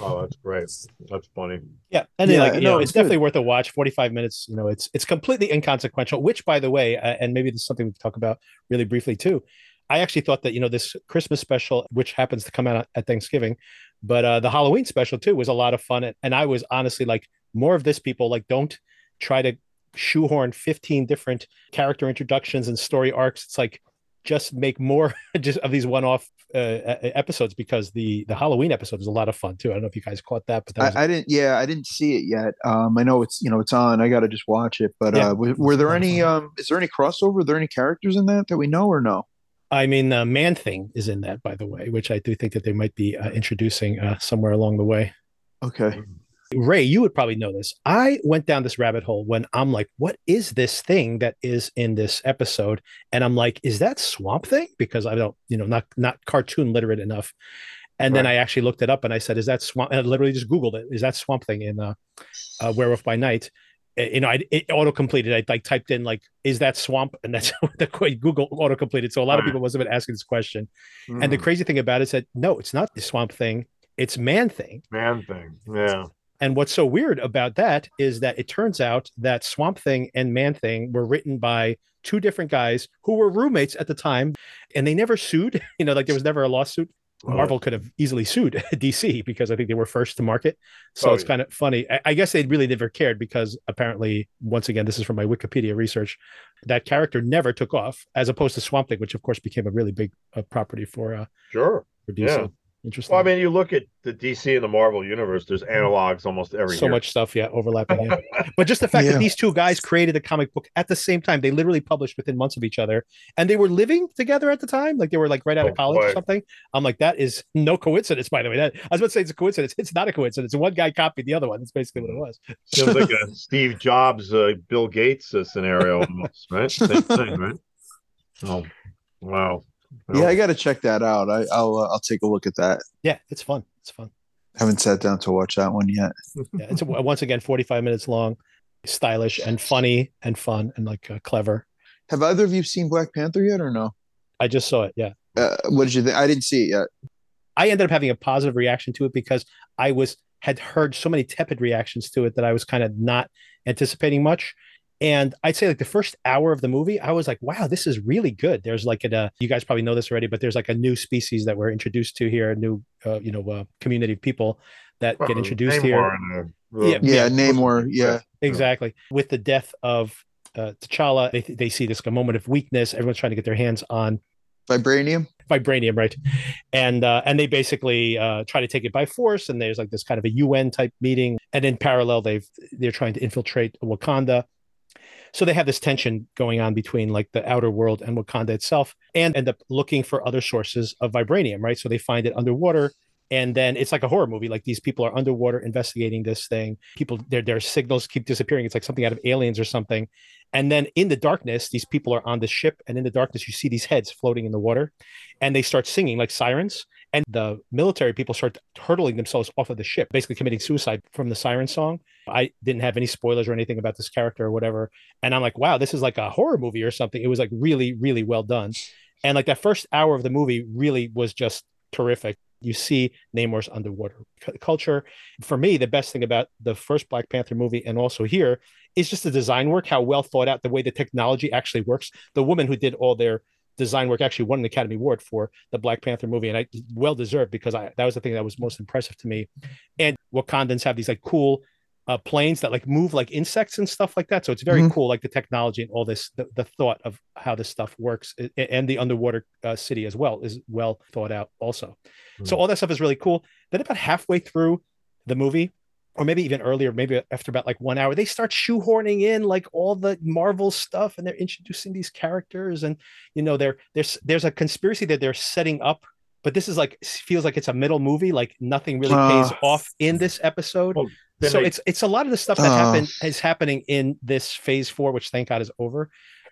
S7: Oh, that's great. That's funny.
S1: Yeah, and
S8: Yeah,
S1: like you
S8: no,
S1: know,
S8: it's
S1: it's definitely worth a watch. Forty-five minutes. You know, it's it's completely inconsequential. Which, by the way, uh, and maybe this is something we can talk about really briefly too. I actually thought that you know this Christmas special, which happens to come out at Thanksgiving, but uh, the Halloween special too was a lot of fun. And, and I was honestly like, more of this, people. Like, don't try to shoehorn fifteen different character introductions and story arcs. It's like just make more [laughs] just of these one-off uh, episodes because the the Halloween episode was a lot of fun too. I don't know if you guys caught that, but that
S8: I didn't. Yeah, I didn't see it yet. Um, I know it's you know it's on. I got to just watch it. But
S1: Yeah.
S8: uh, were, were there any? Um, is there any crossover? Are there any characters in that that we know or no?
S1: I mean, uh, Man Thing is in that, by the way, which I do think that they might be uh, introducing uh, somewhere along the way.
S8: Okay.
S1: Ray, you would probably know this. I went down this rabbit hole when I'm like, what is this thing that is in this episode? And I'm like, is that Swamp Thing? Because I don't, you know, not not cartoon literate enough. And then I actually looked it up and I said, is that Swamp? And I literally just Googled it. Is that Swamp Thing in uh, uh, Werewolf by Night? Uh, You know, I, it auto completed. I like typed in like, is that swamp? And that's [laughs] what the Google auto completed. So a lot of people must have been asking this question.
S7: Mm,
S1: And the crazy thing about it is that no, it's not the swamp thing, it's man thing.
S7: man thing. Yeah.
S1: And what's so weird about that is that it turns out that Swamp Thing and Man Thing were written by two different guys who were roommates at the time and they never sued. [laughs] You know, like there was never a lawsuit. Marvel could have easily sued [laughs] DC because I think they were first to market. So
S7: Oh,
S1: it's
S7: yeah.
S1: kind of funny. I, I guess they really never cared because apparently, once again, this is from my Wikipedia research, that character never took off as opposed to Swamp Thing, which of course became a really big uh, property for uh,
S7: Sure.
S1: for DC.
S7: Yeah.
S1: Interesting.
S7: Well, I mean, you look at the DC and the Marvel universe. There's analogs almost every
S1: so
S7: year.
S1: much stuff, yeah, overlapping. Yeah. [laughs] but just the fact
S8: Yeah.
S1: that these two guys created a comic book at the same time, they literally published within months of each other, and they were living together at the time, like they were like right out
S7: Oh,
S1: of college or something. I'm like, that is no coincidence, by the way. That I was about to say it's a coincidence. It's not a coincidence. One guy copied the other one. That's basically what it was.
S7: Seems like [laughs] a Steve Jobs, uh, Bill Gates uh, scenario, almost, right? Same thing, right? [laughs] Oh, wow.
S8: Yeah, I got to check that out. I, I'll uh, I'll take a look at that.
S1: Yeah, it's fun. It's fun.
S8: I Haven't sat down to watch that one yet.
S1: Yeah, it's once again 45 minutes long, stylish and funny and fun and like uh, clever.
S8: Have either of you seen Black Panther yet or no?
S1: I just saw it. Yeah.
S8: Uh, what did you think? I didn't see it yet.
S1: I ended up having a positive reaction to it because I was had heard so many tepid reactions to it that I was kind of not anticipating much. And I'd say like the first hour of the movie, I was like, wow, this is really good. There's like a, uh, you guys probably know this already, but there's like a new species that we're introduced to here, a new, uh, you know, uh, community of people that get introduced
S7: Namor
S1: here.
S7: and, uh,
S1: Yeah,
S8: Yeah, Namor. Yeah,
S1: Exactly. With the death of uh, T'Challa. They they see this like, a moment of weakness. Everyone's trying to get their hands on
S8: Vibranium.
S1: vibranium, right? And uh, and they basically uh, try to take it by force. And there's like this kind of a UN type meeting. And in parallel, they've they're trying to infiltrate Wakanda. So they have this tension going on between like the outer world and Wakanda itself, and end up looking for other sources of vibranium, right? So they find it underwater. And then it's like a horror movie. Like these people are underwater investigating this thing. People, their their signals keep disappearing. It's like something out of aliens or something. And then in the darkness, these people are on the ship, and in the darkness, you see these heads floating in the water, and they start singing like sirens. And the military people start hurtling themselves off of the ship, basically committing suicide from the siren song. I didn't have any spoilers or anything about this character or whatever. And I'm like, wow, this is like a horror movie or something. It was like really, really well done. And like that first hour of the movie really was just terrific. You see Namor's underwater cu- culture. For me, the best thing about the first Black Panther movie and also here is just the design work, how well thought out, the way the technology actually works. The woman who did all their design work actually won an Academy Award for the Black Panther movie, and I well deserved because I that was the thing that was most impressive to me. And Wakandans have these like cool uh, planes that like move like insects and stuff like that. So it's very
S8: Mhm.
S1: cool, like the technology and all this, the, the thought of how this stuff works, and the underwater uh, city as well is well thought out also. So all that stuff is really cool. Then about halfway through the movie, or maybe even earlier, maybe after about like one hour, they start shoehorning in like all the Marvel stuff, and they're introducing these characters, and you know, there there's there's a conspiracy that they're setting up. But this is like feels like it's a middle movie, like nothing really pays
S8: Ah.
S1: off in this episode.
S7: Well,
S1: so
S7: they-
S1: it's it's a lot of the stuff that
S8: Ah.
S1: happened is happening in this phase four, which thank God is over.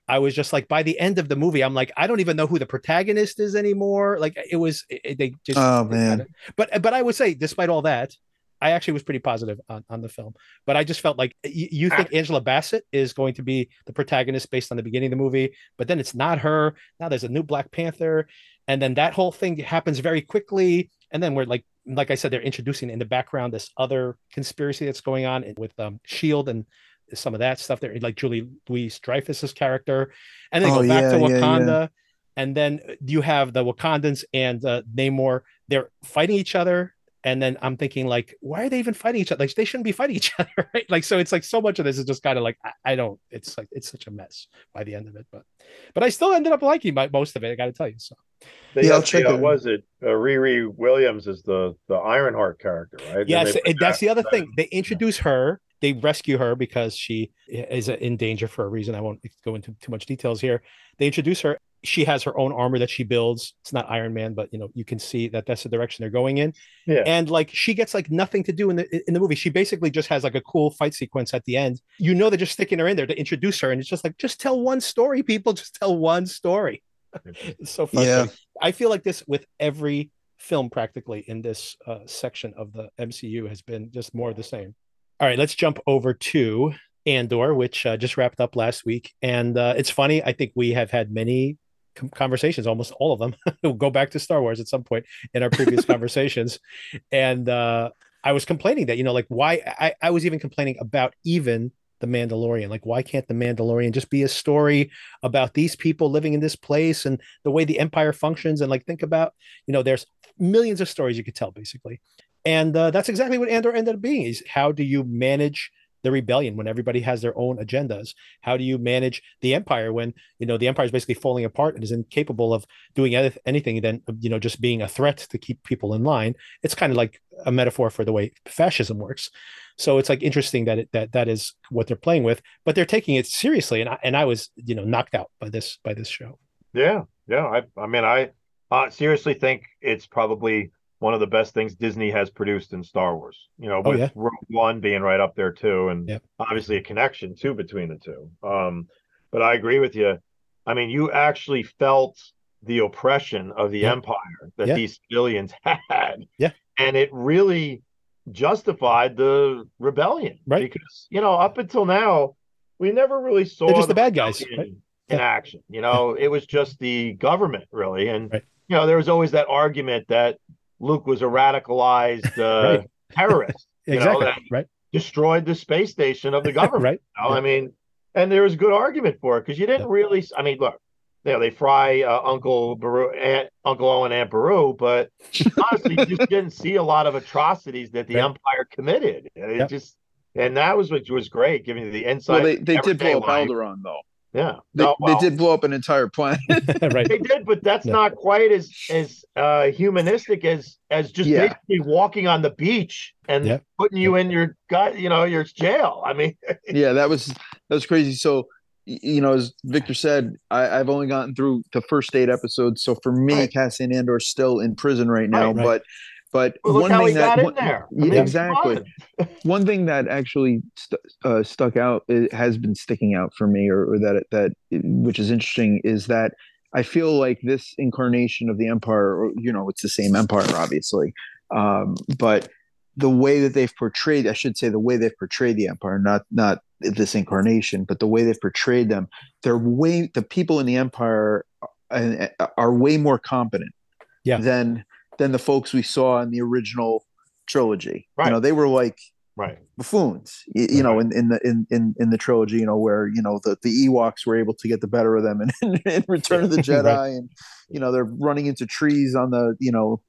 S1: I was just like, by the end of the movie, I'm like, I don't even know who the protagonist is anymore. Like it was, it, they just.
S8: Oh, man.
S1: but but I would say, despite all that, I actually was pretty positive on, on the film. But I just felt like you, you think Angela Bassett is going to be the protagonist based on the beginning of the movie, but then it's not her. Now there's a new Black Panther, and then that whole thing happens very quickly. And then we're like, like I said, they're introducing in the background this other conspiracy that's going on with um, Shield and some of that stuff. There, like Julie Louise Dreyfus's character, and then
S8: Oh,
S1: go back
S8: yeah,
S1: to
S8: yeah, yeah.
S1: Wakanda, and then you have the Wakandans and uh, Namor. They're fighting each other, and then I'm thinking like, why are they even fighting each other? Like they shouldn't be fighting [laughs] each other, right? Like so, it's like so much of this is just kind of like I, I don't. It's like it's such a mess by the end of it, but but I still ended up liking my, most of it. I got to tell you. So
S7: They
S8: Yeah, I'll check
S7: the, uh,
S8: it.
S7: was it uh, Riri Williams is the the Ironheart character, right?
S1: Yes,
S7: they put
S1: and that's the other thing. They introduce her. They rescue her because she is in danger for a reason. I won't go into too much details here. They introduce her. She has her own armor that she builds. It's not Iron Man, but you know you can see that that's the direction they're going in.
S7: Yeah.
S1: And like she gets like nothing to do in the in the movie. She basically just has like a cool fight sequence at the end. You know they're just sticking her in there to introduce her, and it's just like just tell one story, people. Just tell one story. [laughs] it's so frustrating. I feel like this with every film practically in this uh, section of the MCU has been just more of the same. All right, let's jump over to Andor, which uh, just wrapped up last week. And uh, it's funny, I think we have had many com- conversations, almost all of them. [laughs] we'll go back to Star Wars at some point in our previous [laughs] conversations. And uh, I was complaining that, you know, like why I, I was even complaining about even the Mandalorian. Like, why can't the Mandalorian just be a story about these people living in this place and the way the empire functions? And like, think about, you know, there's millions of stories you could tell basically. And uh, that's exactly what Andor ended up being is how do you manage the rebellion when everybody has their own agendas? How do you manage the empire when, you know, the empire is basically falling apart and is incapable of doing anything than, you know, just being a threat to keep people in line? It's kind of like a metaphor for the way fascism works. So it's like interesting that it, that that is what they're playing with, but they're taking it seriously. And I, and I was, you know, knocked out by this by this show.
S7: Yeah, yeah. I I mean, I uh, seriously think it's probably one of the best things Disney has produced in Star Wars. You know,
S1: Oh,
S7: with
S1: yeah.
S7: Rogue One being right up there too, and
S1: Yep.
S7: obviously a connection too between the two. Um, but I agree with you. I mean, you actually felt the oppression of the
S1: Yeah.
S7: empire that
S1: Yeah.
S7: these civilians [laughs] had.
S1: Yeah.
S7: And it really justified the rebellion.
S1: Right.
S7: Because, you know, up until now, we never really saw
S1: They're just the bad guys,
S7: rebellion
S1: right?
S7: in action. You know, it was just the government really. And
S1: Right.
S7: you know, there was always that argument that Luke was a radicalized uh,
S1: Right.
S7: terrorist, [laughs] you know, that
S1: right.
S7: destroyed the space station of the [laughs] government.
S1: right.
S7: You know, I mean, and there was good argument for it because you didn't
S1: Yep.
S7: really. I mean, look, you know, they fry uh, Uncle Beru, Aunt, Uncle Owen, Aunt Beru, but [laughs] honestly, you just didn't see a lot of atrocities that the
S1: Right.
S7: Empire committed. It
S1: Yep.
S7: just, and that was what was great, giving you the insight.
S8: Well, they, they did
S7: everyday
S8: blow up
S7: life.
S8: Alderaan though.
S7: Yeah,
S8: They,
S7: No,
S8: they did blow up an entire planet. [laughs] [laughs]
S1: right.
S7: They did, but that's
S1: No.
S7: not quite as as uh, humanistic as as just
S8: Yeah.
S7: basically walking on the beach and
S1: Yeah.
S7: putting you in your gut, you know, your jail. I mean, [laughs]
S8: yeah, that was that was crazy. So you know, as Victor said, I, I've only gotten through the first eight episodes. So for me,
S7: Right.
S8: Cassian Andor's still in prison right now.
S1: Right, right.
S8: But but
S7: well, look
S8: one
S7: how
S8: thing
S7: he
S8: that
S7: got
S8: one-
S7: in there.
S8: Yeah,
S7: it's
S8: exactly. [laughs] one thing that actually st- uh, stuck out it has been sticking out for me or, or that that which is interesting is that i feel like this incarnation of the empire or you know it's the same empire obviously um, but the way that they've portrayed i should say the way they've portrayed the empire not not this incarnation but the way they've portrayed them they're way the people in the empire are, are way more competent
S1: Yeah.
S8: than than the folks we saw in the original trilogy
S7: Right.
S8: you know they were like
S7: Right.
S8: buffoons you, you know in, in the in, in in the trilogy you know where you know the the ewoks were able to get the better of them in, in [laughs] return of the [laughs] jedi
S1: Right.
S8: and you know they're running into trees on the you know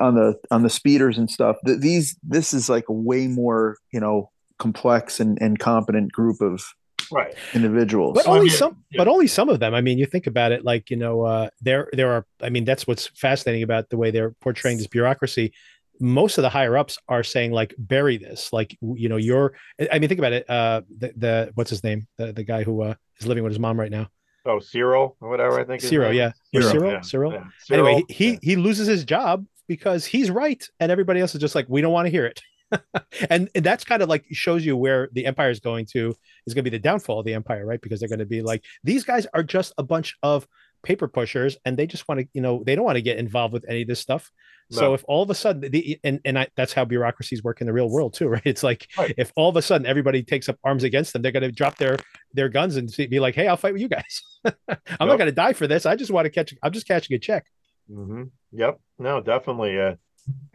S8: on the on the speeders and stuff these this is like a way more you know complex and, and competent group of
S7: Right.
S8: individuals
S1: but
S7: Well, I
S1: only
S7: mean,
S1: some
S7: yeah.
S1: but only some of them i mean you think about it like you know uh there there are i mean that's what's fascinating about the way they're portraying this bureaucracy most of the higher ups are saying like bury this like you know you're i mean think about it uh the, the what's his name the, the guy who uh is living with his mom right now
S7: Oh, Syril or whatever I think.
S1: Syril,
S7: name
S1: yeah.
S7: is.
S1: Syril?
S7: yeah,
S1: Syril?
S7: yeah.
S1: anyway
S7: Syril,
S1: he, he
S7: yeah.
S1: he loses his job because he's right and everybody else is just like we don't want to hear it [laughs] and, and that's kind of like shows you where the empire is going to is going to be the downfall of the empire right? Because they're going to be like these guys are just a bunch of paper pushers and they just want to you know they don't want to get involved with any of this stuff. So if all of a sudden the and and I, that's how bureaucracies work in the real world too [laughs] right? It's like
S7: Right.
S1: if all of a sudden everybody takes up arms against them they're going to drop their their guns and be like hey i'll fight with you guys. [laughs] I'm not going to die for this. I just want to catch i'm just catching a check.
S7: Hmm Yep. No, definitely. Uh,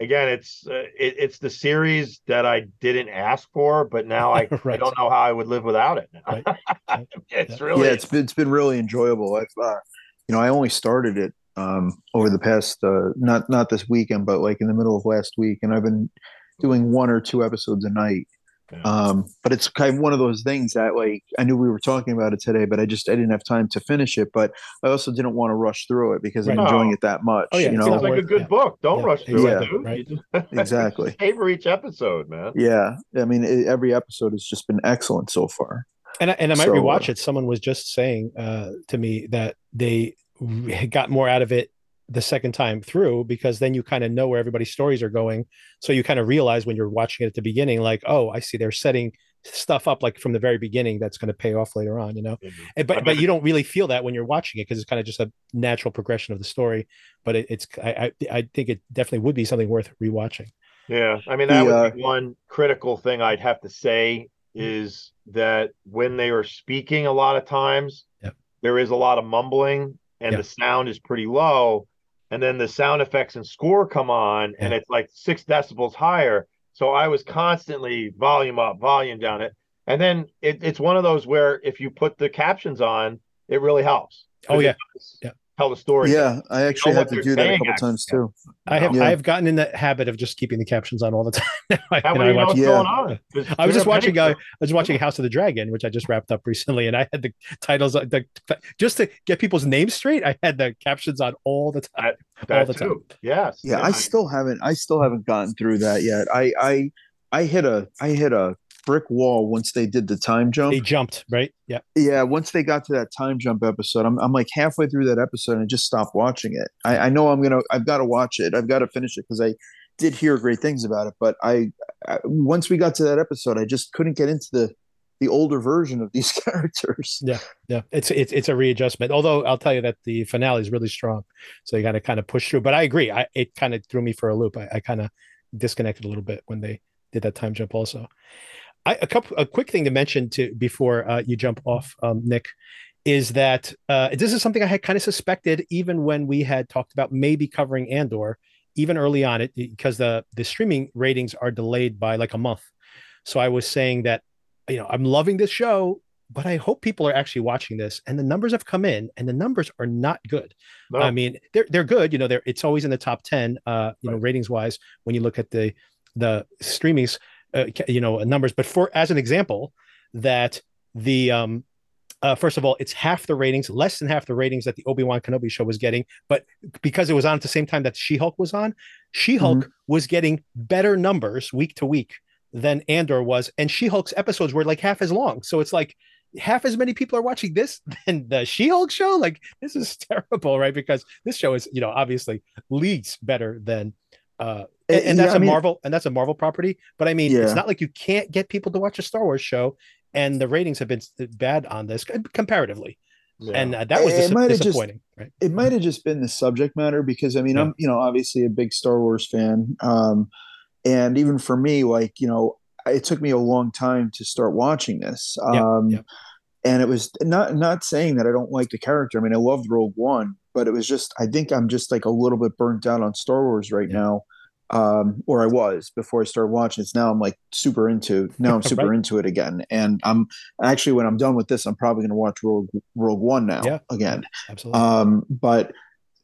S7: again, it's uh, it, it's the series that I didn't ask for, but now I, [laughs] I don't know how I would live without it.
S1: Right. [laughs]
S7: it's really
S8: yeah it's been it's been really enjoyable. I've uh, you know i only started it um over the past uh not not this weekend but like in the middle of last week and i've been doing one or two episodes a night
S7: Yeah.
S8: um but it's kind of one of those things that like i knew we were talking about it today but i just i didn't have time to finish it but i also didn't want to rush through it because i'm enjoying
S7: No.
S8: it that much
S1: Oh, yeah,
S8: you know
S1: not
S7: it's like a good
S1: yeah.
S7: book. Don't
S1: Yeah,
S7: rush through
S8: exactly,
S7: it, dude.
S1: right.
S7: Just- [laughs]
S8: Exactly.
S7: just savor each episode, man.
S8: yeah i mean it, every episode has just been excellent so far
S1: And I, and I might
S8: So,
S1: rewatch
S8: uh,
S1: it. Someone was just saying uh, to me that they got more out of it the second time through because then you kind of know where everybody's stories are going. So you kind of realize when you're watching it at the beginning, like, oh, I see they're setting stuff up like from the very beginning that's going to pay off later on, you know.
S7: Mhm.
S1: And, but but you don't really feel that when you're watching it because it's kind of just a natural progression of the story. But it, it's I, I I think it definitely would be something worth rewatching.
S7: Yeah, I mean that
S8: The,
S7: would
S8: uh,
S7: be one critical thing I'd have to say is that when they are speaking, a lot of times
S1: Yep.
S7: there is a lot of mumbling, and
S1: Yeah.
S7: the sound is pretty low, and then the sound effects and score come on, and it's like six decibels higher. So I was constantly volume up, volume down it, and then it, it's one of those where if you put the captions on, it really helps.
S1: oh yeah. Yeah.
S7: Tell the story.
S8: yeah i actually
S7: what
S8: had to do that a couple
S7: actually.
S8: times too
S1: I have
S8: Yeah.
S1: I have gotten in the habit of just keeping the captions on all the [laughs] time. I,
S7: That way
S1: I watch-
S8: Yeah.
S7: going on. 'Cause
S1: I was just
S7: they're
S1: watching. Uh, I was watching House of the Dragon, which I just wrapped up recently, and I had the titles. uh, The, just to get people's names straight, I had the captions on all the time.
S7: for that [laughs]
S1: all the time.
S7: too. Yes.
S8: yeah i still haven't i still haven't gotten through that yet i i i hit a i hit a brick wall once they did the time jump
S1: They jumped right. Yeah,
S8: yeah once they got to that time jump episode i'm, I'm like halfway through that episode and I just stopped watching it i, I know i'm gonna i've got to watch it i've got to finish it because i did hear great things about it but I, I once we got to that episode i just couldn't get into the the older version of these [laughs] characters
S1: yeah. Yeah, it's it's it's a readjustment. Although I'll tell you that the finale is really strong, so you got to kind of push through. But I agree. I it kind of threw me for a loop. I, I kind of disconnected a little bit when they did that time jump. Also, I, a couple a quick thing to mention to before uh, you jump off, um, Nick, is that uh, this is something I had kind of suspected even when we had talked about maybe covering Andor, even early on it because the the streaming ratings are delayed by like a month. So I was saying that you know I'm loving this show, but I hope people are actually watching this. And the numbers have come in, and the numbers are not good.
S7: No.
S1: I mean, they're they're good. You know, they're it's always in the top ten. Uh, you know, ratings wise when you look at the the streamings. Uh, you know numbers, but for as an example, that the um uh, first of all, it's half the ratings, less than half the ratings that the Obi Wan Kenobi show was getting. But because it was on at the same time that She Hulk was on, She Hulk was getting better numbers week to week than Andor was, and She Hulk's episodes were like half as long. So it's like half as many people are watching this [laughs] than the She Hulk show. Like this is [laughs] terrible, right? Because this show is, you know, obviously leagues better than. Uh, and, and
S8: Yeah,
S1: that's
S8: I
S1: a
S8: mean-
S1: Marvel, and that's a Marvel property. But I mean, it's not like you can't get people to watch a Star Wars show, and the ratings have been bad on this comparatively,
S7: Yeah.
S1: and uh, that was
S8: It
S1: dis-
S8: might have just-
S1: disappointing, right?
S8: it might have just been the subject matter because I mean
S1: Yeah.
S8: I'm you know obviously a big Star Wars fan, um, and even for me like you know it took me a long time to start watching this,
S1: Yeah,
S8: um,
S1: yeah.
S8: and it was not not saying that I don't like the character. I mean I loved Rogue One, but it was just I think I'm just like a little bit burnt out on Star Wars right
S1: Yeah.
S8: now. Um, or I was before I started watching It's Now I'm like super into. Now I'm [laughs] super
S1: Right.
S8: into it again, and I'm actually when I'm done with this, I'm probably going to watch Rogue Rogue One now
S1: Yeah.
S8: again.
S1: Absolutely.
S8: Um, but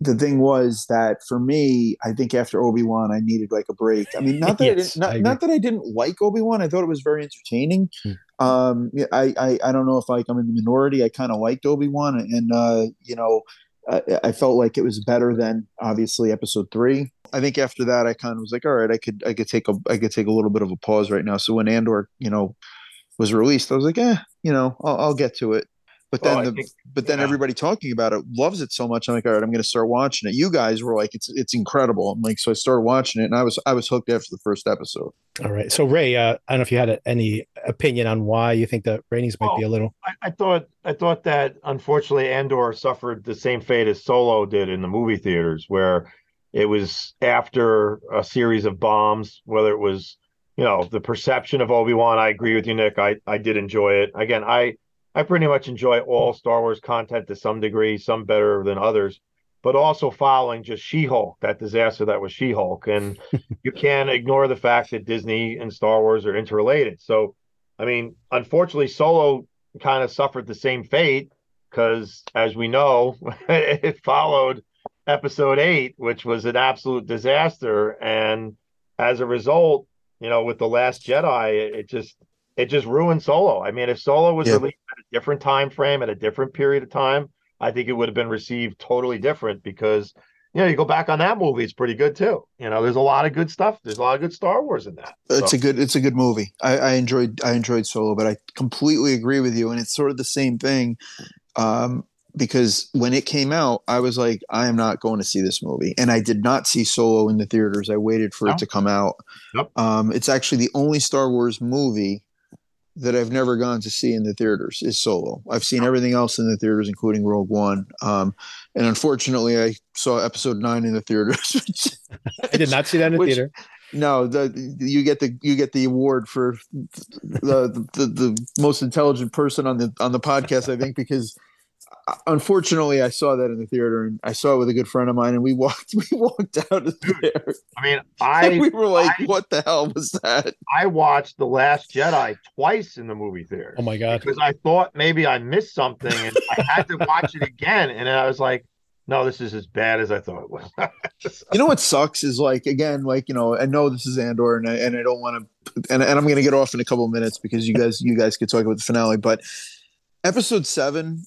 S8: the thing was that for me, I think after Obi Wan, I needed like a break. I mean, not that I didn't, not, not that I didn't like Obi Wan. I thought it was very entertaining.
S1: Hmm.
S8: Um, I, I I don't know if like I'm in the minority. I kind of liked Obi Wan, and uh, you know, I, felt like it was better than obviously Episode three. I think after that, I kind of was like, all right, I could I could take a I could take a little bit of a pause right now. So when Andor, you know, was released, I was like, eh, you know, I'll, I'll get to it. But then
S7: Well,
S8: the
S7: think-
S8: but then
S7: yeah.
S8: everybody talking about it loves it so much. I'm like, all right, I'm going to start watching it. You guys were like, it's it's incredible. I'm like, so I started watching it, and I was I was hooked after the first episode.
S1: All right. So Ray, uh, I don't know if you had a, any opinion on why you think the ratings might be a little.
S7: I, I thought I thought that unfortunately Andor suffered the same fate as Solo did in the movie theaters, where it was after a series of bombs, whether it was you know the perception of Obi Wan. I agree with you, Nick. I I did enjoy it. Again, I I pretty much enjoy all Star Wars content to some degree, some better than others. But also following just She-Hulk, that disaster that was She-Hulk, and [laughs] you can't ignore the fact that Disney and Star Wars are interrelated. So, I mean, unfortunately, Solo kind of suffered the same fate because, as we know, [laughs] it followed episode eight, which was an absolute disaster. And as a result, you know, with the Last Jedi, it, it just it just ruined Solo. I mean, if Solo was
S8: Yeah.
S7: released different time frame at a different period of time, I think it would have been received totally different because you know, you go back on that movie, it's pretty good too. You know, there's a lot of good stuff. There's a lot of good Star Wars in that.
S8: It's
S7: So-
S8: a good it's a good movie. I, I enjoyed I enjoyed Solo, but I completely agree with you, and it's sort of the same thing. Um, because when it came out, I was like, I am not going to see this movie, and I did not see Solo in the theaters. I waited for
S7: No.
S8: it to come out.
S7: Yep.
S8: Um, it's actually the only Star Wars movie that I've never gone to see in the theaters is Solo. I've seen everything else in the theaters, including Rogue One. Um, and unfortunately, I saw Episode Nine in the theaters. [laughs] which-
S1: I did not see that in the
S8: which-
S1: theater.
S8: no, the, you get the you get the award for the, the the most intelligent person on the on the podcast, I think, because unfortunately I saw that in the theater and I saw it with a good friend of mine, and we [laughs] walked we walked out of there.
S7: I mean,
S8: And
S7: I
S8: we were like,
S7: I-
S8: "What the hell was that?"
S7: I watched The Last Jedi twice in the movie theater.
S1: Oh my god.
S7: Because I thought maybe I missed something and I had to watch it again. And I was like, no, this is as bad as I thought it was. [laughs]
S8: You know what sucks is like again, like you know, I know this is Andor, and I and I don't want to, and, and I'm going to get off in a couple of minutes because you guys you guys could talk about the finale, but episode seven,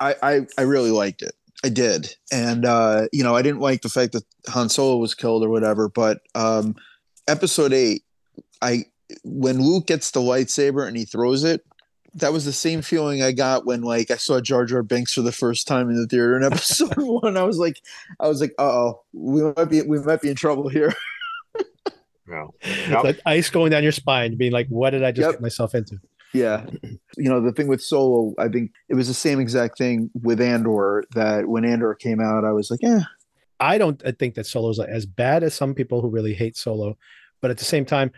S8: I I, I really liked it. I did, and uh, you know, I didn't like the fact that Han Solo was killed or whatever, but um, episode eight, I when Luke gets the lightsaber and he throws it. That was the same feeling I got when like I saw Jar Jar Binks for the first time in the theater in [laughs] episode one. I was like, I was like, oh, we might be we might be in trouble here.
S7: no.
S1: It's like ice going down your spine, being like, "What did I just
S8: Yep.
S1: get myself into?"
S8: Yeah. You know, the thing with Solo, I think it was the same exact thing with Andor that when Andor came out, I was like, yeah.
S1: I don't I think that Solo's as bad as some people who really hate Solo, but at the same time,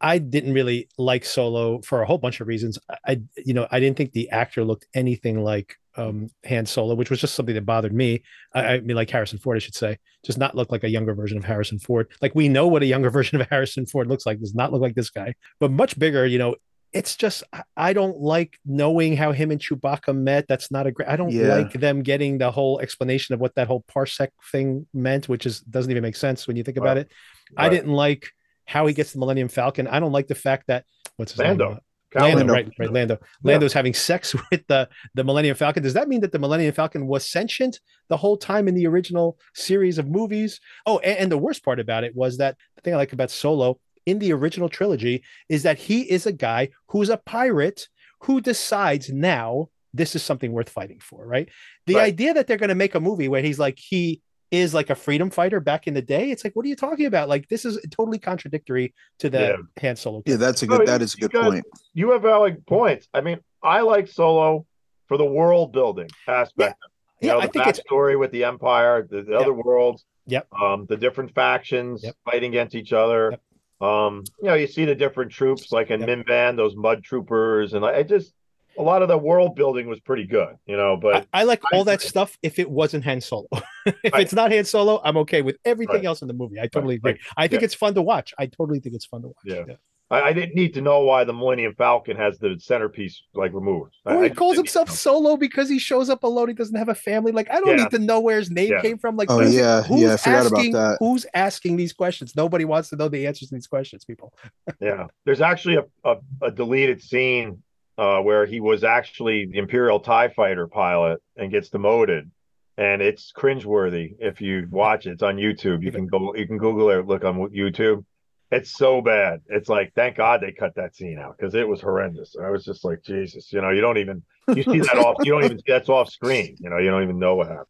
S1: I, didn't really like Solo for a whole bunch of reasons. I, you know, I didn't think the actor looked anything like um Han Solo, which was just something that bothered me. I, I mean, like Harrison Ford, I should say, just not look like a younger version of Harrison Ford. Like we know what a younger [laughs] version of Harrison Ford looks like. Does not look like this guy, but much bigger. You know, it's just I- don't like knowing how him and Chewbacca met. That's not a great. I don't
S8: Yeah.
S1: like them getting the whole explanation of what that whole parsec thing meant, which is doesn't even make sense when you think about
S7: Right.
S1: it. I didn't like how he gets the Millennium Falcon. I don't like the fact that what's his
S7: Lando.
S1: name? Uh, Lando,
S8: Lando.
S1: right, right, Lando. Lando's having sex [laughs] with the the Millennium Falcon. Does that mean that the Millennium Falcon was sentient the whole time in the original series of movies? Oh, and, and the worst part about it was that the thing I like about Solo in the original trilogy is that he is a guy who's a pirate who decides now this is something worth fighting for, right? The
S7: Right.
S1: idea that they're going to make a movie where he's like he is like a freedom fighter back in the day, it's like what are you talking about? Like this is totally contradictory to the
S7: Yeah.
S1: Han Solo.
S8: Yeah, that's a good.
S7: you-
S8: That is a good
S7: got-
S8: point.
S7: You have valid points. I mean, I like Solo for the world building aspect. You
S1: Yeah,
S7: know,
S1: I think it's
S7: backstory with the Empire, the, the other worlds.
S1: Yep.
S7: Um, the different factions
S1: Yep.
S7: fighting against each other.
S1: Yep.
S7: Um, you know, you see the different troops like in
S1: Yep.
S7: Mimban, those mud troopers, and I just a lot of the world building was pretty good, you know. But
S1: I, I like all
S7: I
S1: that stuff if it wasn't Han Solo. [laughs] if
S7: Right.
S1: it's not Han Solo, I'm okay with everything
S7: Right.
S1: else in the movie. I totally agree.
S7: right.
S1: I think
S7: Yeah.
S1: it's fun to watch. I totally think it's fun to watch.
S7: Yeah. I, I didn't need to know why the Millennium Falcon has the centerpiece like removed. I-
S1: Or
S7: I
S1: he calls
S7: didn't need to
S1: himself. Solo because he shows up alone. He doesn't have a family. Like I don't
S7: Yeah.
S1: need to know where his name
S7: Yeah.
S1: came from. Like
S8: Oh,
S1: who's-
S8: yeah.
S1: who's
S8: Yeah, I forgot about
S1: asking,
S8: that.
S1: Who's asking these questions? Nobody wants to know the answers to these questions. People. [laughs]
S7: Yeah, there's actually a, a, a deleted scene uh, where he was actually the Imperial Tie Fighter pilot and gets demoted, and it's cringeworthy if you watch it. It's on YouTube. You can go, you can Google it, look on YouTube. It's so bad. It's like, thank God they cut that scene out because it was horrendous. I was just like, Jesus, you know, you don't even you see that off, you don't even see that's off screen. You know, you don't even know what happened.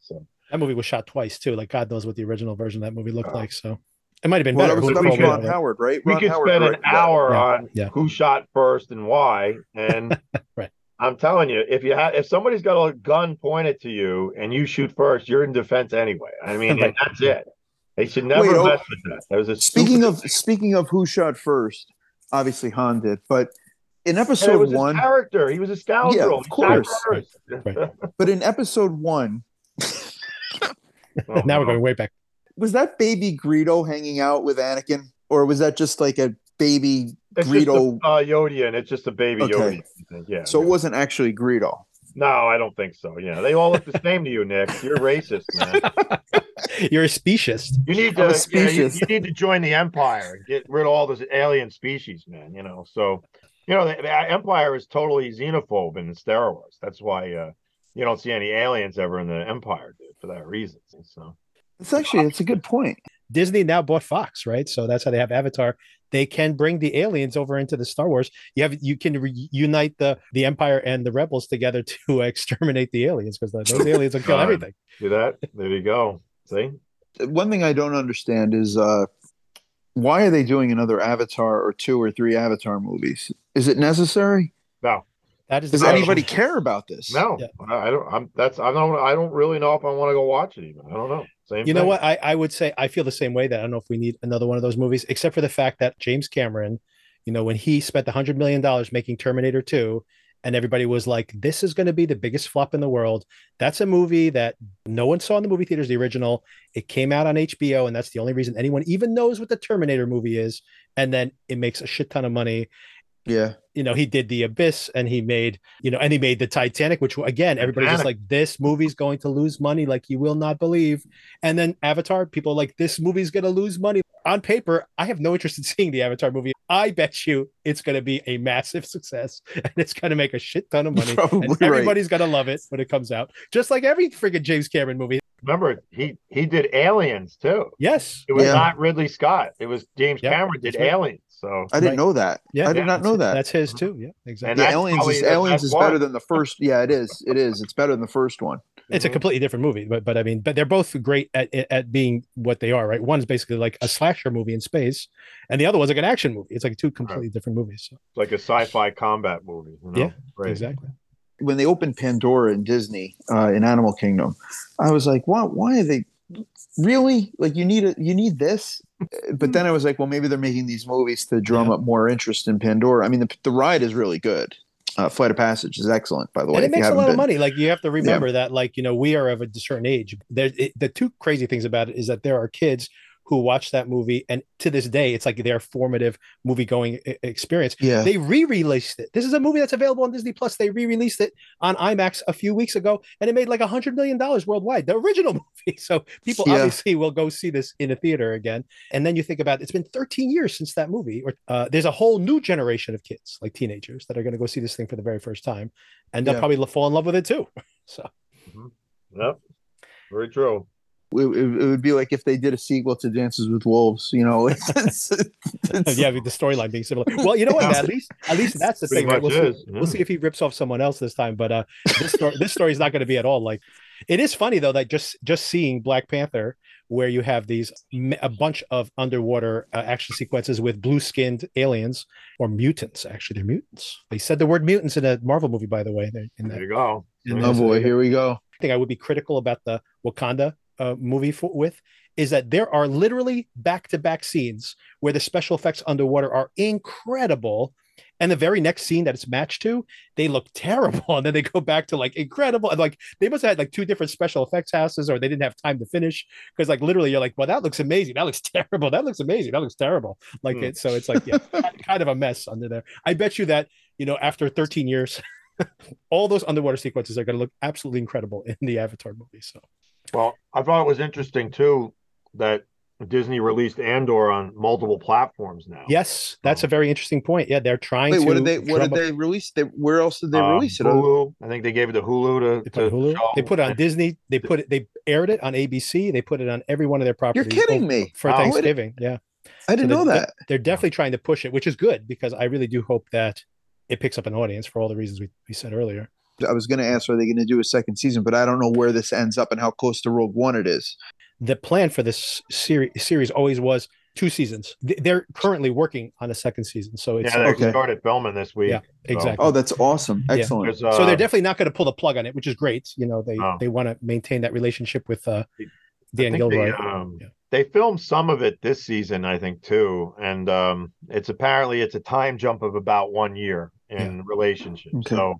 S7: So
S1: That movie was shot twice too. Like God knows what the original version of that movie looked
S7: Oh.
S1: like. So it might have been
S8: Well,
S1: better.
S8: that was,
S1: Who-
S8: that
S1: who
S8: was
S1: knows,
S8: Ron? Howard, right?
S7: we could
S8: Howard
S7: spend an
S8: directed
S7: hour
S1: Yeah,
S7: on
S1: yeah.
S7: who shot first and why, and [laughs]
S1: Right.
S7: I'm telling you, if you have if somebody's got a gun pointed to you and you shoot first, you're in defense anyway. I mean, [laughs]
S1: Right.
S7: and that's it. They should never
S8: Wait, oh,
S7: mess with that. That was a
S8: Speaking
S7: stupid-
S8: of speaking of who shot first, obviously Han did, but in
S7: and it
S8: episode
S7: was his
S8: one,
S7: character. He was a scoundrel.
S8: Yeah, of course.
S7: first.
S1: Right. [laughs]
S8: but in episode one,
S7: Oh,
S1: now we're going way back.
S8: was that baby Greedo hanging out with Anakin, or was that just like a baby?
S7: It's
S8: Greedo-
S7: just a uh, Rodian. It's just a baby
S8: Okay.
S7: Rodian. I think. Yeah.
S8: So it wasn't actually Greedo.
S7: No, I don't think so. Yeah, they all look the same to you, Nick. You're racist, man. [laughs]
S1: You're a speciest.
S7: You need to
S8: a
S7: yeah, you,
S8: species.
S7: you need to join the empire and get rid of all this alien species, man. You know, so you know the, the empire is totally xenophobe in Star Wars. That's why uh, you don't see any aliens ever in the empire, dude, for that reason. So
S8: It's actually it's a good point.
S1: Disney now bought Fox, right? So that's how they have Avatar. They can bring the aliens over into the Star Wars. You have you can reunite the the Empire and the Rebels together [laughs] to exterminate the aliens because those aliens will kill everything.
S7: see that? There you go. See,
S8: One thing I don't understand is uh, why are they doing another Avatar or two or three Avatar movies? Is it necessary?
S7: no,
S1: That is
S8: Does
S1: the
S8: anybody care about this?
S7: no,
S1: Yeah.
S7: I, I don't. I'm that's I don't. I don't really know if I want to go watch it. Even I don't know. Same.
S1: You know what? I, I would say I feel the same way that I don't know if we need another one of those movies, except for the fact that James Cameron, you know, when he spent the hundred million dollars making Terminator 2, and everybody was like, This is going to be the biggest flop in the world. That's a movie that no one saw in the movie theaters, the original. It came out on HBO, and that's the only reason anyone even knows what the Terminator movie is. And then it makes a shit ton of money.
S8: Yeah.
S1: You know, he did the Abyss and he made, you know, and he made the Titanic, which again, everybody's just like, this movie's going to lose money like you will not believe. And then Avatar, people are like, this movie's going to lose money. On paper, I have no interest in seeing the Avatar movie. I bet you it's going to be a massive success and it's going to make a shit ton of [laughs] money.
S8: Probably
S1: and
S8: right.
S1: everybody's going to love it when it comes out, just like every friggin' James Cameron movie.
S7: Remember, he he did Aliens too.
S1: Yes.
S7: It was
S8: Yeah.
S7: not Ridley Scott. It was James
S1: Yeah,
S7: Cameron did. Aliens. So
S8: I didn't
S1: Right.
S8: know that.
S1: Yeah.
S8: I did not know that.
S1: That's his too. Yeah, exactly.
S7: And
S8: yeah, Aliens is
S7: the
S8: Aliens is better than the first. Yeah, it is. It is. It's better than the first one.
S1: it's a
S7: Mhm.
S1: completely different movie but but i mean but they're both great at at being what they are right one's basically like a slasher movie in space and the other one's like an action movie it's like two completely different movies so,
S7: like a sci-fi combat movie. You know?
S1: Yeah,
S7: Great.
S1: exactly
S8: When they opened Pandora in Disney uh, in Animal Kingdom, I was like, "Why? Why are they really like you need a you need this?" [laughs] But then I was like, "Well, maybe they're making these movies to drum
S1: Yeah.
S8: up more interest in Pandora." I mean, the, the ride is really good. Uh, Flight of Passage is excellent, by the way.
S1: and it makes a lot of money like you have to remember that like you know we are of a certain age there it, the two crazy things about it is that there are kids who watched that movie, and to this day, it's like their formative movie going experience.
S8: Yeah.
S1: They re-released it. This is a movie that's available on Disney Plus. They re-released it on IMAX a few weeks ago, and it made like a hundred million dollars worldwide. The original [laughs] movie. So people
S8: Yeah.
S1: obviously will go see this in a theater again. And then you think about it's been 13 years since that movie. Or uh, there's a whole new generation of kids, like teenagers, that are going to go see this thing for the very first time, and they'll
S8: Yeah.
S1: probably fall in love with it too. [laughs] So
S7: Yep. Very true.
S8: It, it, it would be like if they did a sequel to Dances with Wolves. You know, [laughs] it's, it's, it's-
S1: yeah, the storyline being similar. Well, you know what? At least, at least that's the thing. Right? We'll, see,
S7: yeah.
S1: we'll see if he rips off someone else this time. But uh, this story, this story is not going to be at all like. It is funny though that just just seeing Black Panther, where you have these a bunch of underwater uh, action sequences with blue skinned aliens or mutants. Actually, they're mutants. They said the word mutants in a Marvel movie, by the way. They're In
S7: There you go.
S1: in
S8: oh
S1: this-
S8: boy, here we go.
S1: I think I would be critical about the Wakanda uh, movie for, with is that there are literally back to back scenes where the special effects underwater are incredible. And the very next scene that it's matched to, they look [laughs] terrible. And then they go back to like incredible. And like they must have had like two different special effects houses or they didn't have time to finish. Because like literally you're like, well, that looks amazing. That looks [laughs] terrible. That looks amazing. That looks terrible. Like
S7: Hmm.
S1: it. So it's like, yeah, [laughs] kind of a mess under there. I bet you that, you know, after 13 years, all those underwater sequences are going to look absolutely incredible in the Avatar movie. So
S7: Well, I thought it was interesting too that Disney released Andor on multiple platforms now.
S1: yes, that's a very interesting point. Yeah, they're trying
S8: Wait,
S1: to.
S8: what did they? What did
S1: up-
S8: they release? They, where else did they
S7: Um,
S8: release it?
S7: Hulu. I think they gave it to Hulu
S1: They
S7: to,
S1: put it
S7: to
S1: on Hulu.
S7: show.
S1: They put it on Disney. They put it. They aired it on ABC. They put it on every one of their properties.
S8: You're
S1: kidding
S8: me.
S1: For
S7: Wow.
S1: Thanksgiving, yeah.
S8: I didn't
S1: So
S8: know
S1: they're-
S8: that.
S1: They're definitely trying to push it, which is good because I really do hope that it picks up an audience for all the reasons we, we said earlier.
S8: I was going to ask, are they going to do a second season? But I don't know where this ends up and how close to Rogue One it is.
S1: The plan for this series series always was two seasons. They're currently working on a second season, so it's
S7: Yeah, they
S8: Okay.
S7: started filming this week.
S1: Yeah, exactly.
S8: Oh, that's awesome! Excellent.
S7: There's, uh,
S1: so they're definitely not going to pull the plug on it, which is great. You know, they
S7: Oh.
S1: they want to maintain that relationship with uh, Dan Gilroy.
S7: They, um,
S1: Yeah.
S7: they filmed some of it this season, I think, too. And um, it's apparently it's a time jump of about one year in relationship.
S8: Okay.
S7: So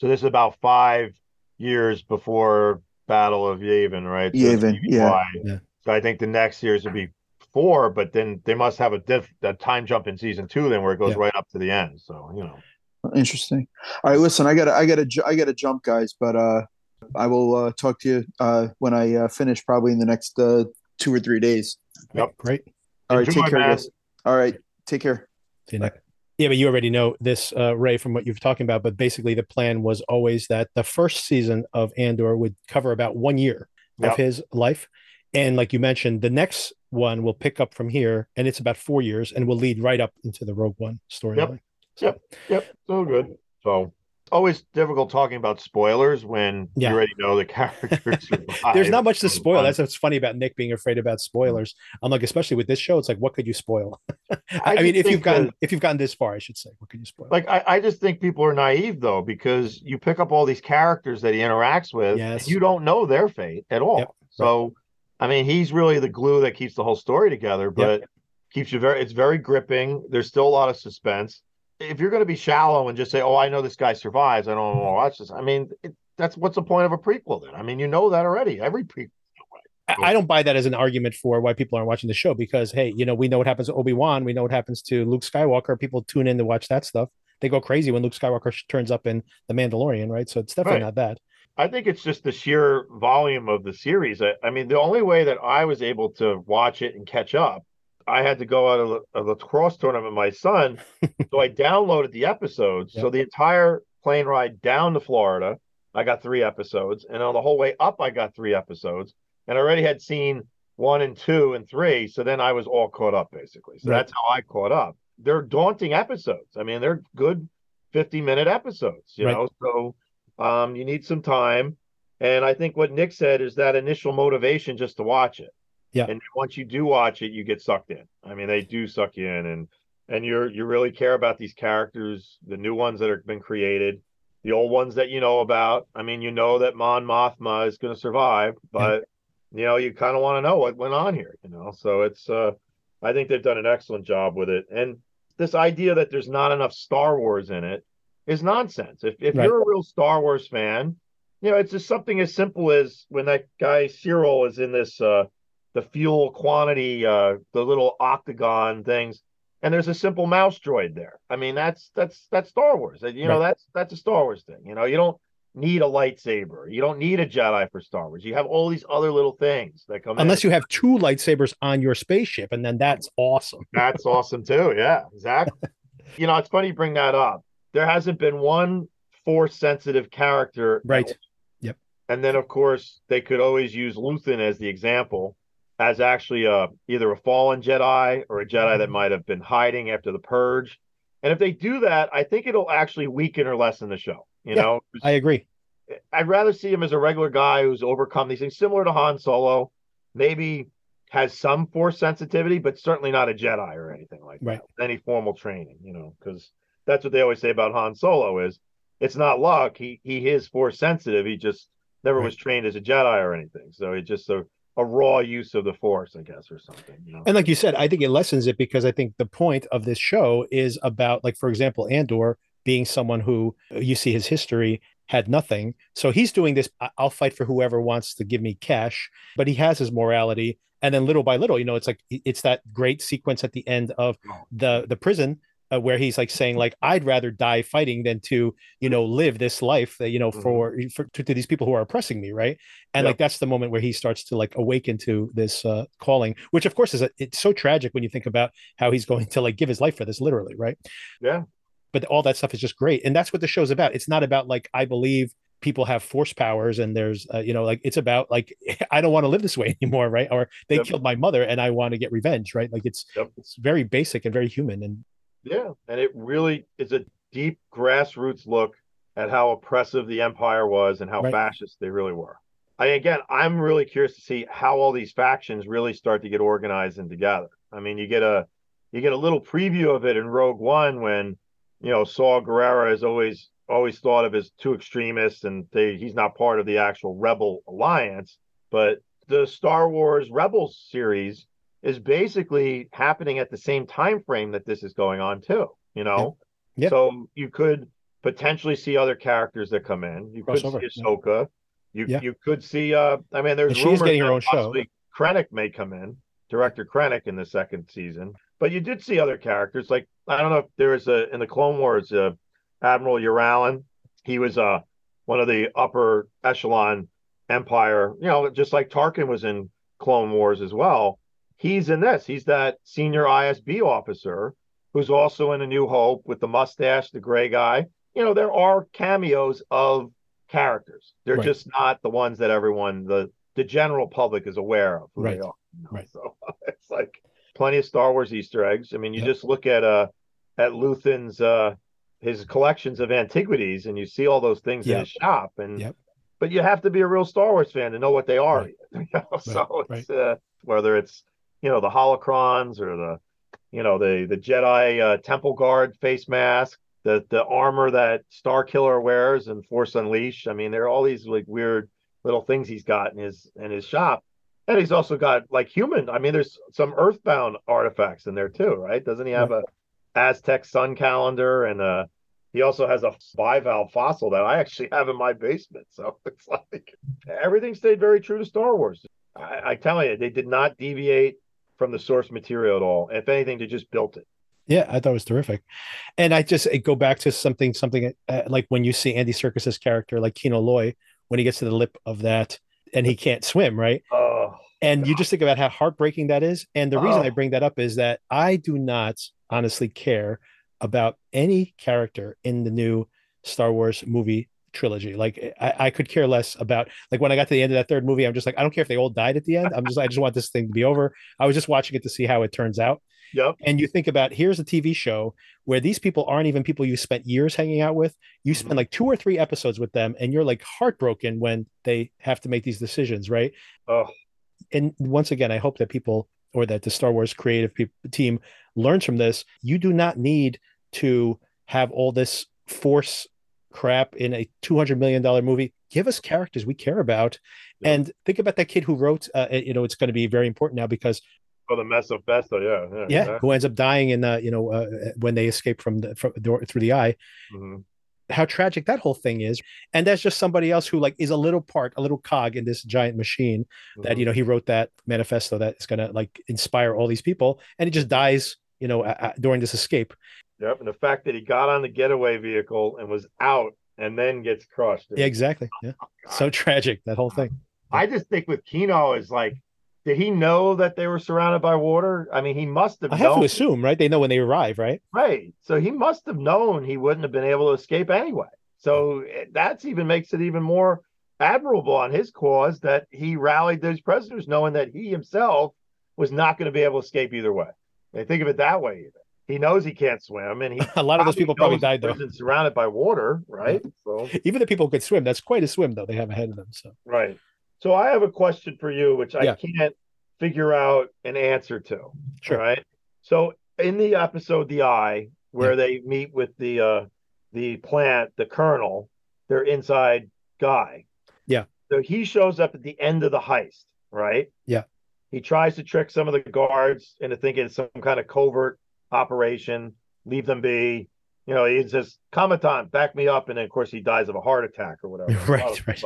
S7: so this is about five years before Battle of Yavin, right? So
S8: Yavin,
S7: maybe
S8: yeah.
S1: Yeah.
S7: So I think the next years would be four, but then they must have a diff that time jump in season two, then where it goes
S1: Yeah.
S7: right up to the end. So you know.
S8: Interesting. All right, listen, I got to I got to I got to jump, guys. But uh, I will uh, talk to you uh, when I uh, finish, probably in the next uh, two or three days.
S7: Yep.
S1: Great.
S8: All right,
S7: Enjoy,
S8: take care,
S7: man.
S8: guys. All right, take care.
S1: See you next. Yeah, but you already know this, uh, Ray, from what you've talking about. But basically, the plan was always that the first season of Andor would cover about one year
S7: Yep.
S1: of his life, and like you mentioned, the next one will pick up from here, and it's about four years, and will lead right up into the Rogue One storyline.
S7: Yep. Yep, Yep. so good. So it's always difficult talking about spoilers when
S1: Yeah.
S7: you already know the characters. [laughs]
S1: There's not much to spoil. That's what's funny about Nick being afraid about spoilers. Mm-hmm. I'm like, especially with this show, it's like, what could you spoil? [laughs] I,
S7: I
S1: mean, if you've gotten
S7: that-
S1: if you've gotten this far, I should say, what can you spoil?
S7: like I, I just think people are naive though because you pick up all these characters that he interacts with
S1: Yes.
S7: you don't know their fate at all.
S1: Yep.
S7: So I mean he's really the glue that keeps the whole story together, but keeps you very it's very gripping. There's still a lot of suspense. If you're going to be shallow and just say, "Oh, I know this guy survives. I don't want to mm-hmm. watch this." I mean, it, that's what's the point of a prequel then? I mean, you know that already. Every prequel.
S1: I I don't buy that as an argument for why people aren't watching the show because hey, you know, we know what happens to Obi Wan, we know what happens to Luke Skywalker. People tune in to watch that stuff. They go crazy when Luke Skywalker turns up in The Mandalorian, right? So it's definitely
S7: Right.
S1: not that.
S7: I think it's just the sheer volume of the series. I, I mean, the only way that I was able to watch it and catch up, I had to go out of the, cross tournament with my son. so I [laughs] downloaded the episodes. So the entire plane ride down to Florida, I got three episodes. And on the whole way up, I got three episodes. And I already had seen one and two and three. So then I was all caught up, basically. So
S1: Right.
S7: that's how I caught up. They're daunting episodes. I mean, they're good 50 minute episodes, you
S1: Right.
S7: know? So um, you need some time. And I think what Nick said is that initial motivation just to watch it.
S1: Yeah.
S7: And once you do watch it, you get sucked in. I mean, they do suck you in, and and you're you really care about these characters, the new ones that have been created, the old ones that you know about. I mean, you know that Mon Mothma is going to survive, but you know you kind of want to know what went on here. You know, so it's uh, I think they've done an excellent job with it, and this idea that there's not enough Star Wars in it is nonsense. If if
S1: Right.
S7: you're a real Star Wars fan, you know, it's just something as simple as when that guy Syril is in this uh the fuel quantity, uh, the little octagon things, and there's a simple mouse droid there. I mean, that's that's that's Star Wars. You know,
S1: Right.
S7: that's that's a Star Wars thing. You know, you don't need a lightsaber. You don't need a Jedi for Star Wars. You have all these other little things that come.
S1: Unless
S7: in.
S1: you have two lightsabers on your spaceship, and then that's awesome. [laughs]
S7: That's awesome too. Yeah, exactly. [laughs] you know, it's funny you bring that up. There hasn't been one force sensitive character.
S1: Right. Yep.
S7: And then, of course, they could always use Luthen as the example, as actually a either a fallen Jedi or a Jedi that mm-hmm. might have been hiding after the purge. And if they do that, I think it'll actually weaken or lessen the show. You
S1: Yeah.
S7: know,
S1: I agree.
S7: I'd rather see him as a regular guy who's overcome these things, similar to Han Solo. Maybe has some force sensitivity, but certainly not a Jedi or anything like
S1: Right.
S7: that. Any formal training, you know, because that's what they always say about Han Solo is it's not luck. He he is force sensitive. He just never
S1: Right.
S7: was trained as a Jedi or anything. So it's just a, a raw use of the force, I guess, or something. You know?
S1: And like you said, I think it lessens it because I think the point of this show is about, like, for example, Andor being someone who uh, you see his history had nothing. So he's doing this. "I- I'll fight for whoever wants to give me cash, but he has his morality. And then little by little, you know, it's like it's that great sequence at the end of oh. the the prison uh, where he's like saying like I'd rather die fighting than to you know live this life that you know for, for to, to these people who are oppressing me, right? And
S7: Yep.
S1: like that's the moment where he starts to like awaken to this uh, calling, which of course is a, it's so tragic when you think about how he's going [laughs] to like give his life for this, literally, right?
S7: Yeah.
S1: But all that stuff is just great, and that's what the show's about. It's not about like I believe people have force powers and there's uh, you know like it's about like [laughs] i don't want to live this way [laughs] anymore right or they
S7: Yep.
S1: killed my mother and i want to get revenge right like it's
S7: Yep.
S1: it's very basic and very human and
S7: Yeah, and it really is a deep grassroots look at how oppressive the empire was and how
S1: Right.
S7: fascist they really were. I again, I'm really curious to see how all these factions really start to get organized and together. I mean, you get a you get a little preview of it in Rogue One when you know Saw Gerrera is always always thought of as two extremists and they, he's not part of the actual rebel alliance, but the Star Wars Rebels series is basically happening at the same time frame that this is going on too you know
S1: Yeah.
S7: so you could potentially see other characters that come in you
S1: Crossover,
S7: could see
S1: yeah.
S7: You
S1: Yeah.
S7: you could see uh i mean there's
S1: And she's
S7: rumors
S1: getting her
S7: that
S1: own show.
S7: Krennic may come in director Krennic in the second season but you did see other characters like i don't know if there was a in the clone wars uh admiral Yularen. he was uh one of the upper echelon empire you know just like tarkin was in clone wars as well he's in this. He's that senior ISB officer who's also in A New Hope with the mustache, the gray guy. You know, there are cameos of characters. They're
S1: Right.
S7: just not the ones that everyone, the the general public, is aware of who
S1: Right.
S7: they are. you know?
S1: Right.
S7: So [laughs] it's like plenty of Star Wars Easter eggs. I mean, you
S1: Yep.
S7: just look at uh at Luthen's uh his collections of antiquities, and you see all those things in his shop, and
S1: Yep.
S7: but you have to be a real Star Wars fan to know what they are.
S1: Right. [laughs]
S7: you know? So it's uh, whether it's you know the holocrons or the you know the the Jedi uh, temple guard face mask, the the armor that Star Killer wears in Force Unleashed. I mean, there are all these like weird little things he's got in his in his shop. And he's also got like human. I mean, there's some earthbound artifacts in there too, right? Doesn't he have a Aztec sun calendar and uh he also has a bivalve fossil that I actually have in my basement. So [laughs] it's like everything stayed very true to Star Wars. I, I tell you, they did not deviate from the source material at all. If anything, they just built it.
S1: Yeah, I thought it was terrific. And I just I go back to something something uh, like when you see Andy Serkis's character like Kino Loy when he gets to the lip of that and he can't swim, right?
S7: Oh,
S1: And you just think about how heartbreaking that is. And the reason I
S7: Oh.
S1: bring that up is that I do not honestly care about any character in the new Star Wars movie trilogy. Like eh, I, I could care less about like when I got to the end of that third movie, I'm just like, I don't care if they all died at the end. I'm just I just want this thing to be over. I was just watching it to see how it turns out.
S7: yep.
S1: And you think about here's a TV show where these people aren't even people you spent years hanging out with. You spend mm-hmm. like two or three episodes with them, and you're like heartbroken when they have to make these decisions, right?
S7: Oh,
S1: and once again, I hope that people or that the Star Wars creative peop team learns from this. You do not need to have all this force crap in a two hundred million dollar movie. Give us characters we care about,
S7: Yeah.
S1: and think about that kid who wrote. Uh, you know, it's going to be very important now because
S7: for the mess of Festo, yeah. Yeah.
S1: yeah, who ends up dying in the you know uh, when they escape from the from door through the eye.
S7: Mhm.
S1: how tragic that whole thing is. And that's just somebody else who like is a little part, a little cog in this giant machine that, you know, he wrote that manifesto that is going to like inspire all these people. And he just dies, you know, a- during this escape.
S7: Yep. And the fact that he got on the getaway vehicle and was out and then gets crushed.
S1: Yeah, exactly. Yeah. So tragic, that whole thing.
S7: I just think with Kino is like, did he know that they were surrounded by water? I mean, he must have
S1: I have to assume, right? They know when they arrive, right?
S7: Right. So he must have known he wouldn't have been able to escape anyway. So that's even makes it even more admirable on his cause that he rallied those prisoners knowing that he himself was not going to be able to escape either way. They think of it that way even. He knows he can't swim and he [laughs]
S1: A lot of those people probably died though.
S7: surrounded by water, right? So [laughs]
S1: Even the people who could swim, that's quite a swim though they have ahead of them. So
S7: Right. So I have a question for you, which I can't figure out an answer to.
S1: Sure.
S7: Right. So in the episode The Eye, where they meet with the uh the plant, the colonel, their inside guy.
S1: Yeah.
S7: So he shows up at the end of the heist, right?
S1: Yeah.
S7: He tries to trick some of the guards into thinking it's some kind of covert operation, leave them be. You know, he says, Commandant, back me up. And then, of course, he dies of a heart attack or whatever. [laughs]
S1: Right, right.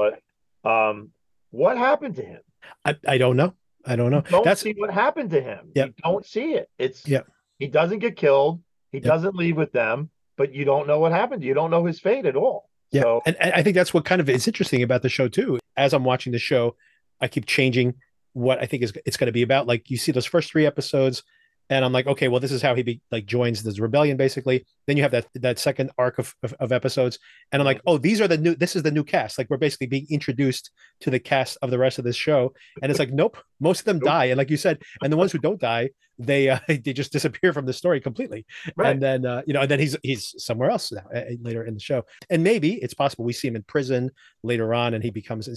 S7: But um, what happened to him?
S1: I, I don't know. I don't know.
S7: You don't
S1: That's
S7: see what happened to him.
S1: Yep.
S7: You don't see it. It's
S1: Yep.
S7: he doesn't get killed. He doesn't leave with them, but you don't know what happened. You don't know his fate at all.
S1: Yeah,
S7: So
S1: and, and I think that's what kind of is interesting about the show too. As I'm watching the show, I keep changing what I think is it's going to be about. Like you see those first three episodes, and I'm like, okay, well, this is how he be, like joins this rebellion basically. Then you have that that second arc of, of, of episodes, and I'm like, oh, these are the new. This is the new cast. Like we're basically being introduced to the cast of the rest of this show, and it's like, nope, most of them die, and like you said, and the ones who don't die, they uh, [laughs] they just disappear from the story completely.
S7: Right.
S1: And then uh, you know, and then he's he's somewhere else now uh, later in the show, and maybe it's possible we see him in prison later on, and he becomes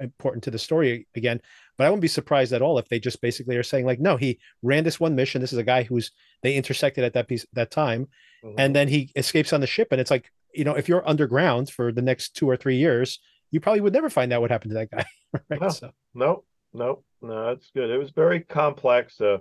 S1: important to the story again. But I wouldn't be surprised at all if they just basically are saying like, no, he ran this one mission. This is a guy who's they intersected at that piece that time,
S7: Mhm.
S1: and then he escapes on the ship, and it's like you know, if you're underground for the next two or three years, you probably would never find out what happened to that guy. [laughs] right?
S7: No.
S1: So
S7: no, no, no, that's good. It was very complex. Uh,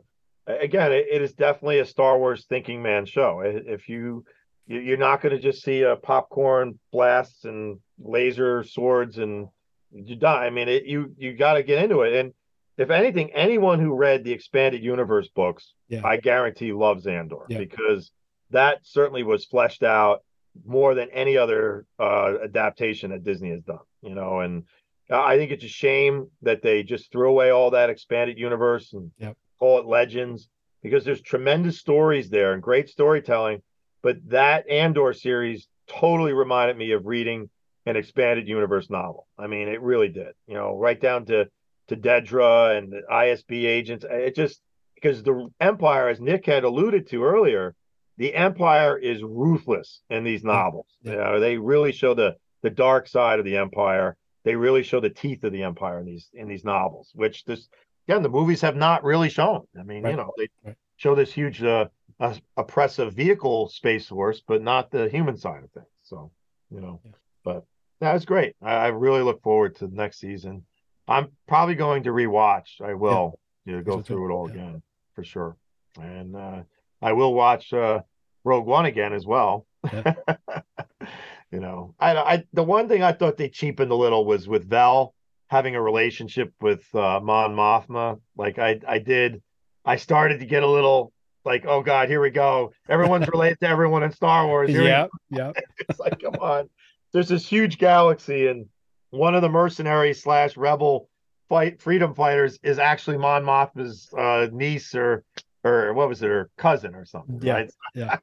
S7: again, it, it is definitely a Star Wars thinking man show. If you you- you're not going to just see a popcorn blasts and laser swords and you die. I mean, it, you you got to get into it. And if anything, anyone who read the expanded universe books,
S1: Yeah.
S7: I guarantee loves Andor
S1: Yeah.
S7: because that certainly was fleshed out more than any other uh, adaptation that Disney has done. You know, and I think it's a shame that they just threw away all that expanded universe and
S1: Yep.
S7: call it Legends because there's tremendous stories there and great storytelling. But that Andor series totally reminded me of reading an expanded universe novel. I mean, it really did. You know, right down to to Dedra and the ISB agents. It just because the Empire, as Nick had alluded to earlier, the Empire is ruthless in these novels.
S1: Yeah.
S7: You know, they really show the the dark side of the Empire. They really show the teeth of the Empire in these in these novels, which this again the movies have not really shown. I mean,
S1: Right.
S7: you know, they
S1: Right.
S7: show this huge uh, uh, oppressive vehicle space force, but not the human side of things. So, you know,
S1: Yeah.
S7: but that was great. I, I really look forward to the next season. I'm probably going to rewatch. I will, you know, go through it all
S1: Yeah.
S7: again for sure, and uh, I will watch uh, Rogue One again as well.
S1: Yeah. [laughs]
S7: you know, I, I the one thing I thought they cheapened a little was with Vel having a relationship with uh, Mon Mothma. Like I, I did, I started to get a little like, oh god, here we go. Everyone's [laughs] related to everyone in Star Wars. Here
S1: yeah, yeah. [laughs]
S7: it's like, come on. There's this huge galaxy, and one of the mercenary slash rebel fight freedom fighters is actually Mon Mothma's uh, niece or or what was it, her cousin or something.
S1: Yeah,
S7: right? [laughs]
S1: yeah.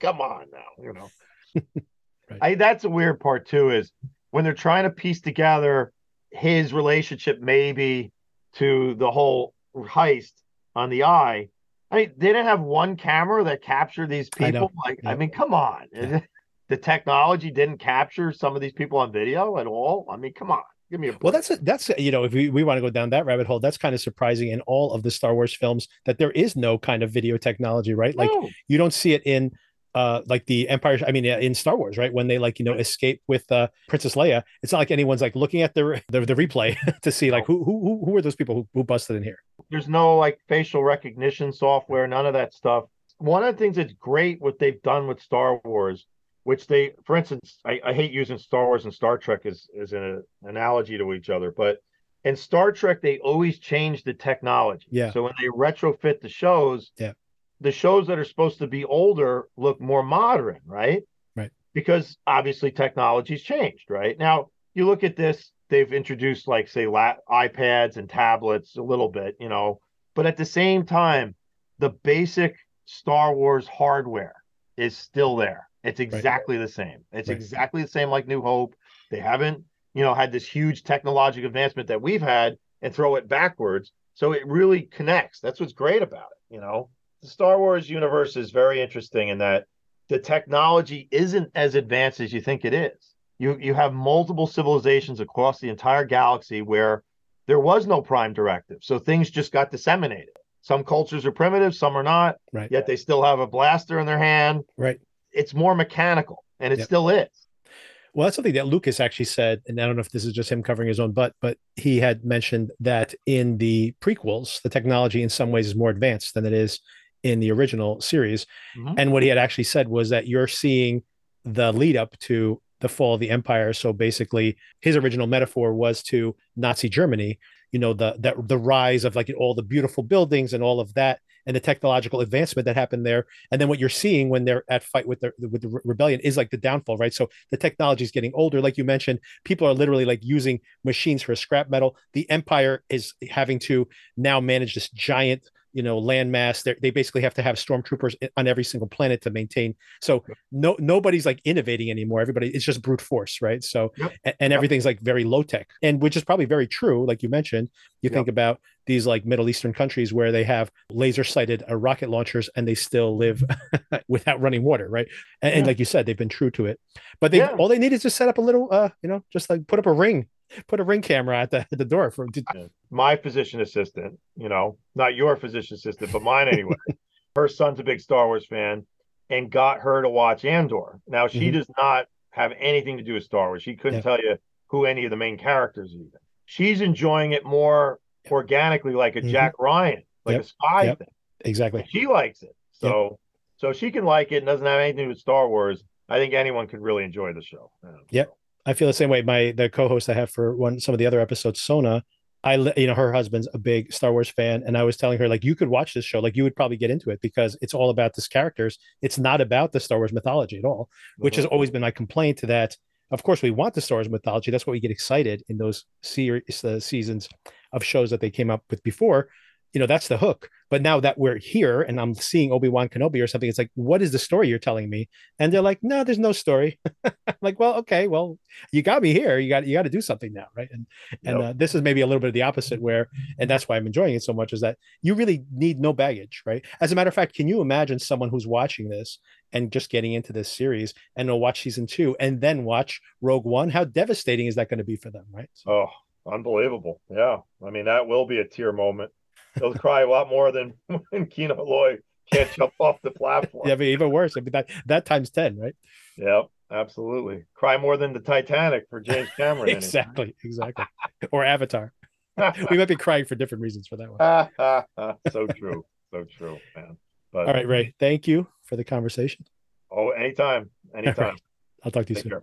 S7: Come on now, you know. [laughs]
S1: Right.
S7: I that's a weird part too, is when they're trying to piece together his relationship maybe to the whole heist on the eye. I mean, they didn't have one camera that captured these people. Like, I mean, come on.
S1: Yeah.
S7: The technology didn't capture some of these people on video at all. I mean, come on. Give me a
S1: Well, that's that's you know, if we, we want to go down that rabbit hole, that's kind of surprising in all of the Star Wars films that there is no kind of video technology, right? Like
S7: No.
S1: you don't see it in uh like the Empire. I mean, in Star Wars, right? When they like you know escape with uh Princess Leia, it's not like anyone's like looking at the the, the replay [laughs] to see like who who who- who are those people who, who busted in here?
S7: there's no like facial recognition software, none of that stuff. One of the things that's great what they've done with Star Wars which they, for instance, I, I hate using Star Wars and Star Trek as as an uh, analogy to each other, but in Star Trek they always change the technology.
S1: Yeah.
S7: So when they retrofit the shows,
S1: Yeah.
S7: the shows that are supposed to be older look more modern, right?
S1: Right.
S7: Because obviously technology's changed, right? Now you look at this, they've introduced like say la- iPads and tablets a little bit, you know, but at the same time, the basic Star Wars hardware is still there. It's exactly the same. It's
S1: Right.
S7: exactly the same like New Hope. They haven't, you know, had this huge technological advancement that we've had and throw it backwards. So it really connects. That's what's great about it. You know, the Star Wars universe is very interesting in that the technology isn't as advanced as you think it is. You you have multiple civilizations across the entire galaxy where there was no prime directive. So things just got disseminated. Some cultures are primitive, some are not,
S1: Right.
S7: yet they still have a blaster in their hand.
S1: Right.
S7: It's more mechanical, and it
S1: Yep.
S7: still is.
S1: Well, that's something that Lucas actually said, and I don't know if this is just him covering his own butt, but he had mentioned that in the prequels, the technology in some ways is more advanced than it is in the original series.
S7: Mhm.
S1: And what he had actually said was that you're seeing the lead up to the fall of the empire. So basically, his original metaphor was to Nazi Germany. You know, the the, the rise of like all the beautiful buildings and all of that, and the technological advancement that happened there. And then what you're seeing when they're at fight with the with the rebellion is like the downfall, right? So the technology is getting older, like you mentioned. People are literally like using machines for scrap metal. The empire is having to now manage this giant you know landmass they basically have to have stormtroopers on every single planet to maintain. So no nobody's like innovating anymore. Everybody it's just brute force right? So
S7: Yep.
S1: a- and, everything's like very low tech and which is probably very true like you mentioned. You
S7: Yep.
S1: think about these like middle eastern countries where they have laser sighted uh, rocket launchers and they still live [laughs] without running water right? And, and like you said they've been true to it. But they
S7: Yeah.
S1: all they need is to set up a little uh you know just like put up a ring put a ring camera at the at the door for to,
S7: my physician assistant, you know, not your physician assistant, but mine anyway. [laughs] her son's a big Star Wars fan and got her to watch Andor. Now she
S1: Mhm.
S7: does not have anything to do with Star Wars. She couldn't
S1: Yeah.
S7: tell you who any of the main characters are even. She's enjoying it more organically, like a
S1: Mhm.
S7: Jack Ryan, like
S1: Yep.
S7: a spy
S1: Yep.
S7: thing.
S1: exactly
S7: She likes it. So so she can like it and doesn't have anything to do with Star Wars. I think anyone could really enjoy the show. Yeah.
S1: Yep. I feel the same way. My the co-host I have for one some of the other episodes, Sona, I you know her husband's a big Star Wars fan, and I was telling her like you could watch this show, like you would probably get into it because it's all about these characters. It's not about the Star Wars mythology at all, which has
S7: Mhm.
S1: always been my complaint. That of course we want the Star Wars mythology. That's what we get excited in those series uh, seasons of shows that they came up with before. You know that's the hook. But now that we're here and I'm seeing Obi Wan Kenobi or something, it's like, what is the story you're telling me? And they're like, no, there's no story. [laughs] I'm like, well, okay, well, you got me here. You got you got to do something now, right? And and uh, this is maybe a little bit of the opposite, where and that's why I'm enjoying it so much is that you really need no baggage, right? As a matter of fact, can you imagine someone who's watching this and just getting into this series and they'll watch season two and then watch Rogue One? How devastating is that going to be for them, right? So,
S7: Oh, unbelievable. Yeah. I mean, that will be a tear moment. They'll cry a lot more than [laughs] when Kino Loy can't jump off the platform.
S1: yeah, but even worse. I mean, that that times ten, right?
S7: Yep, absolutely. Cry more than the Titanic for James Cameron. [laughs]
S1: exactly, exactly. Or Avatar. [laughs] We might be crying for different reasons for that one.
S7: so true. So true, man. But
S1: All right, Ray. Thank you for the conversation.
S7: oh, anytime. Anytime.
S1: I'll talk to you
S7: Take
S1: soon.
S7: care.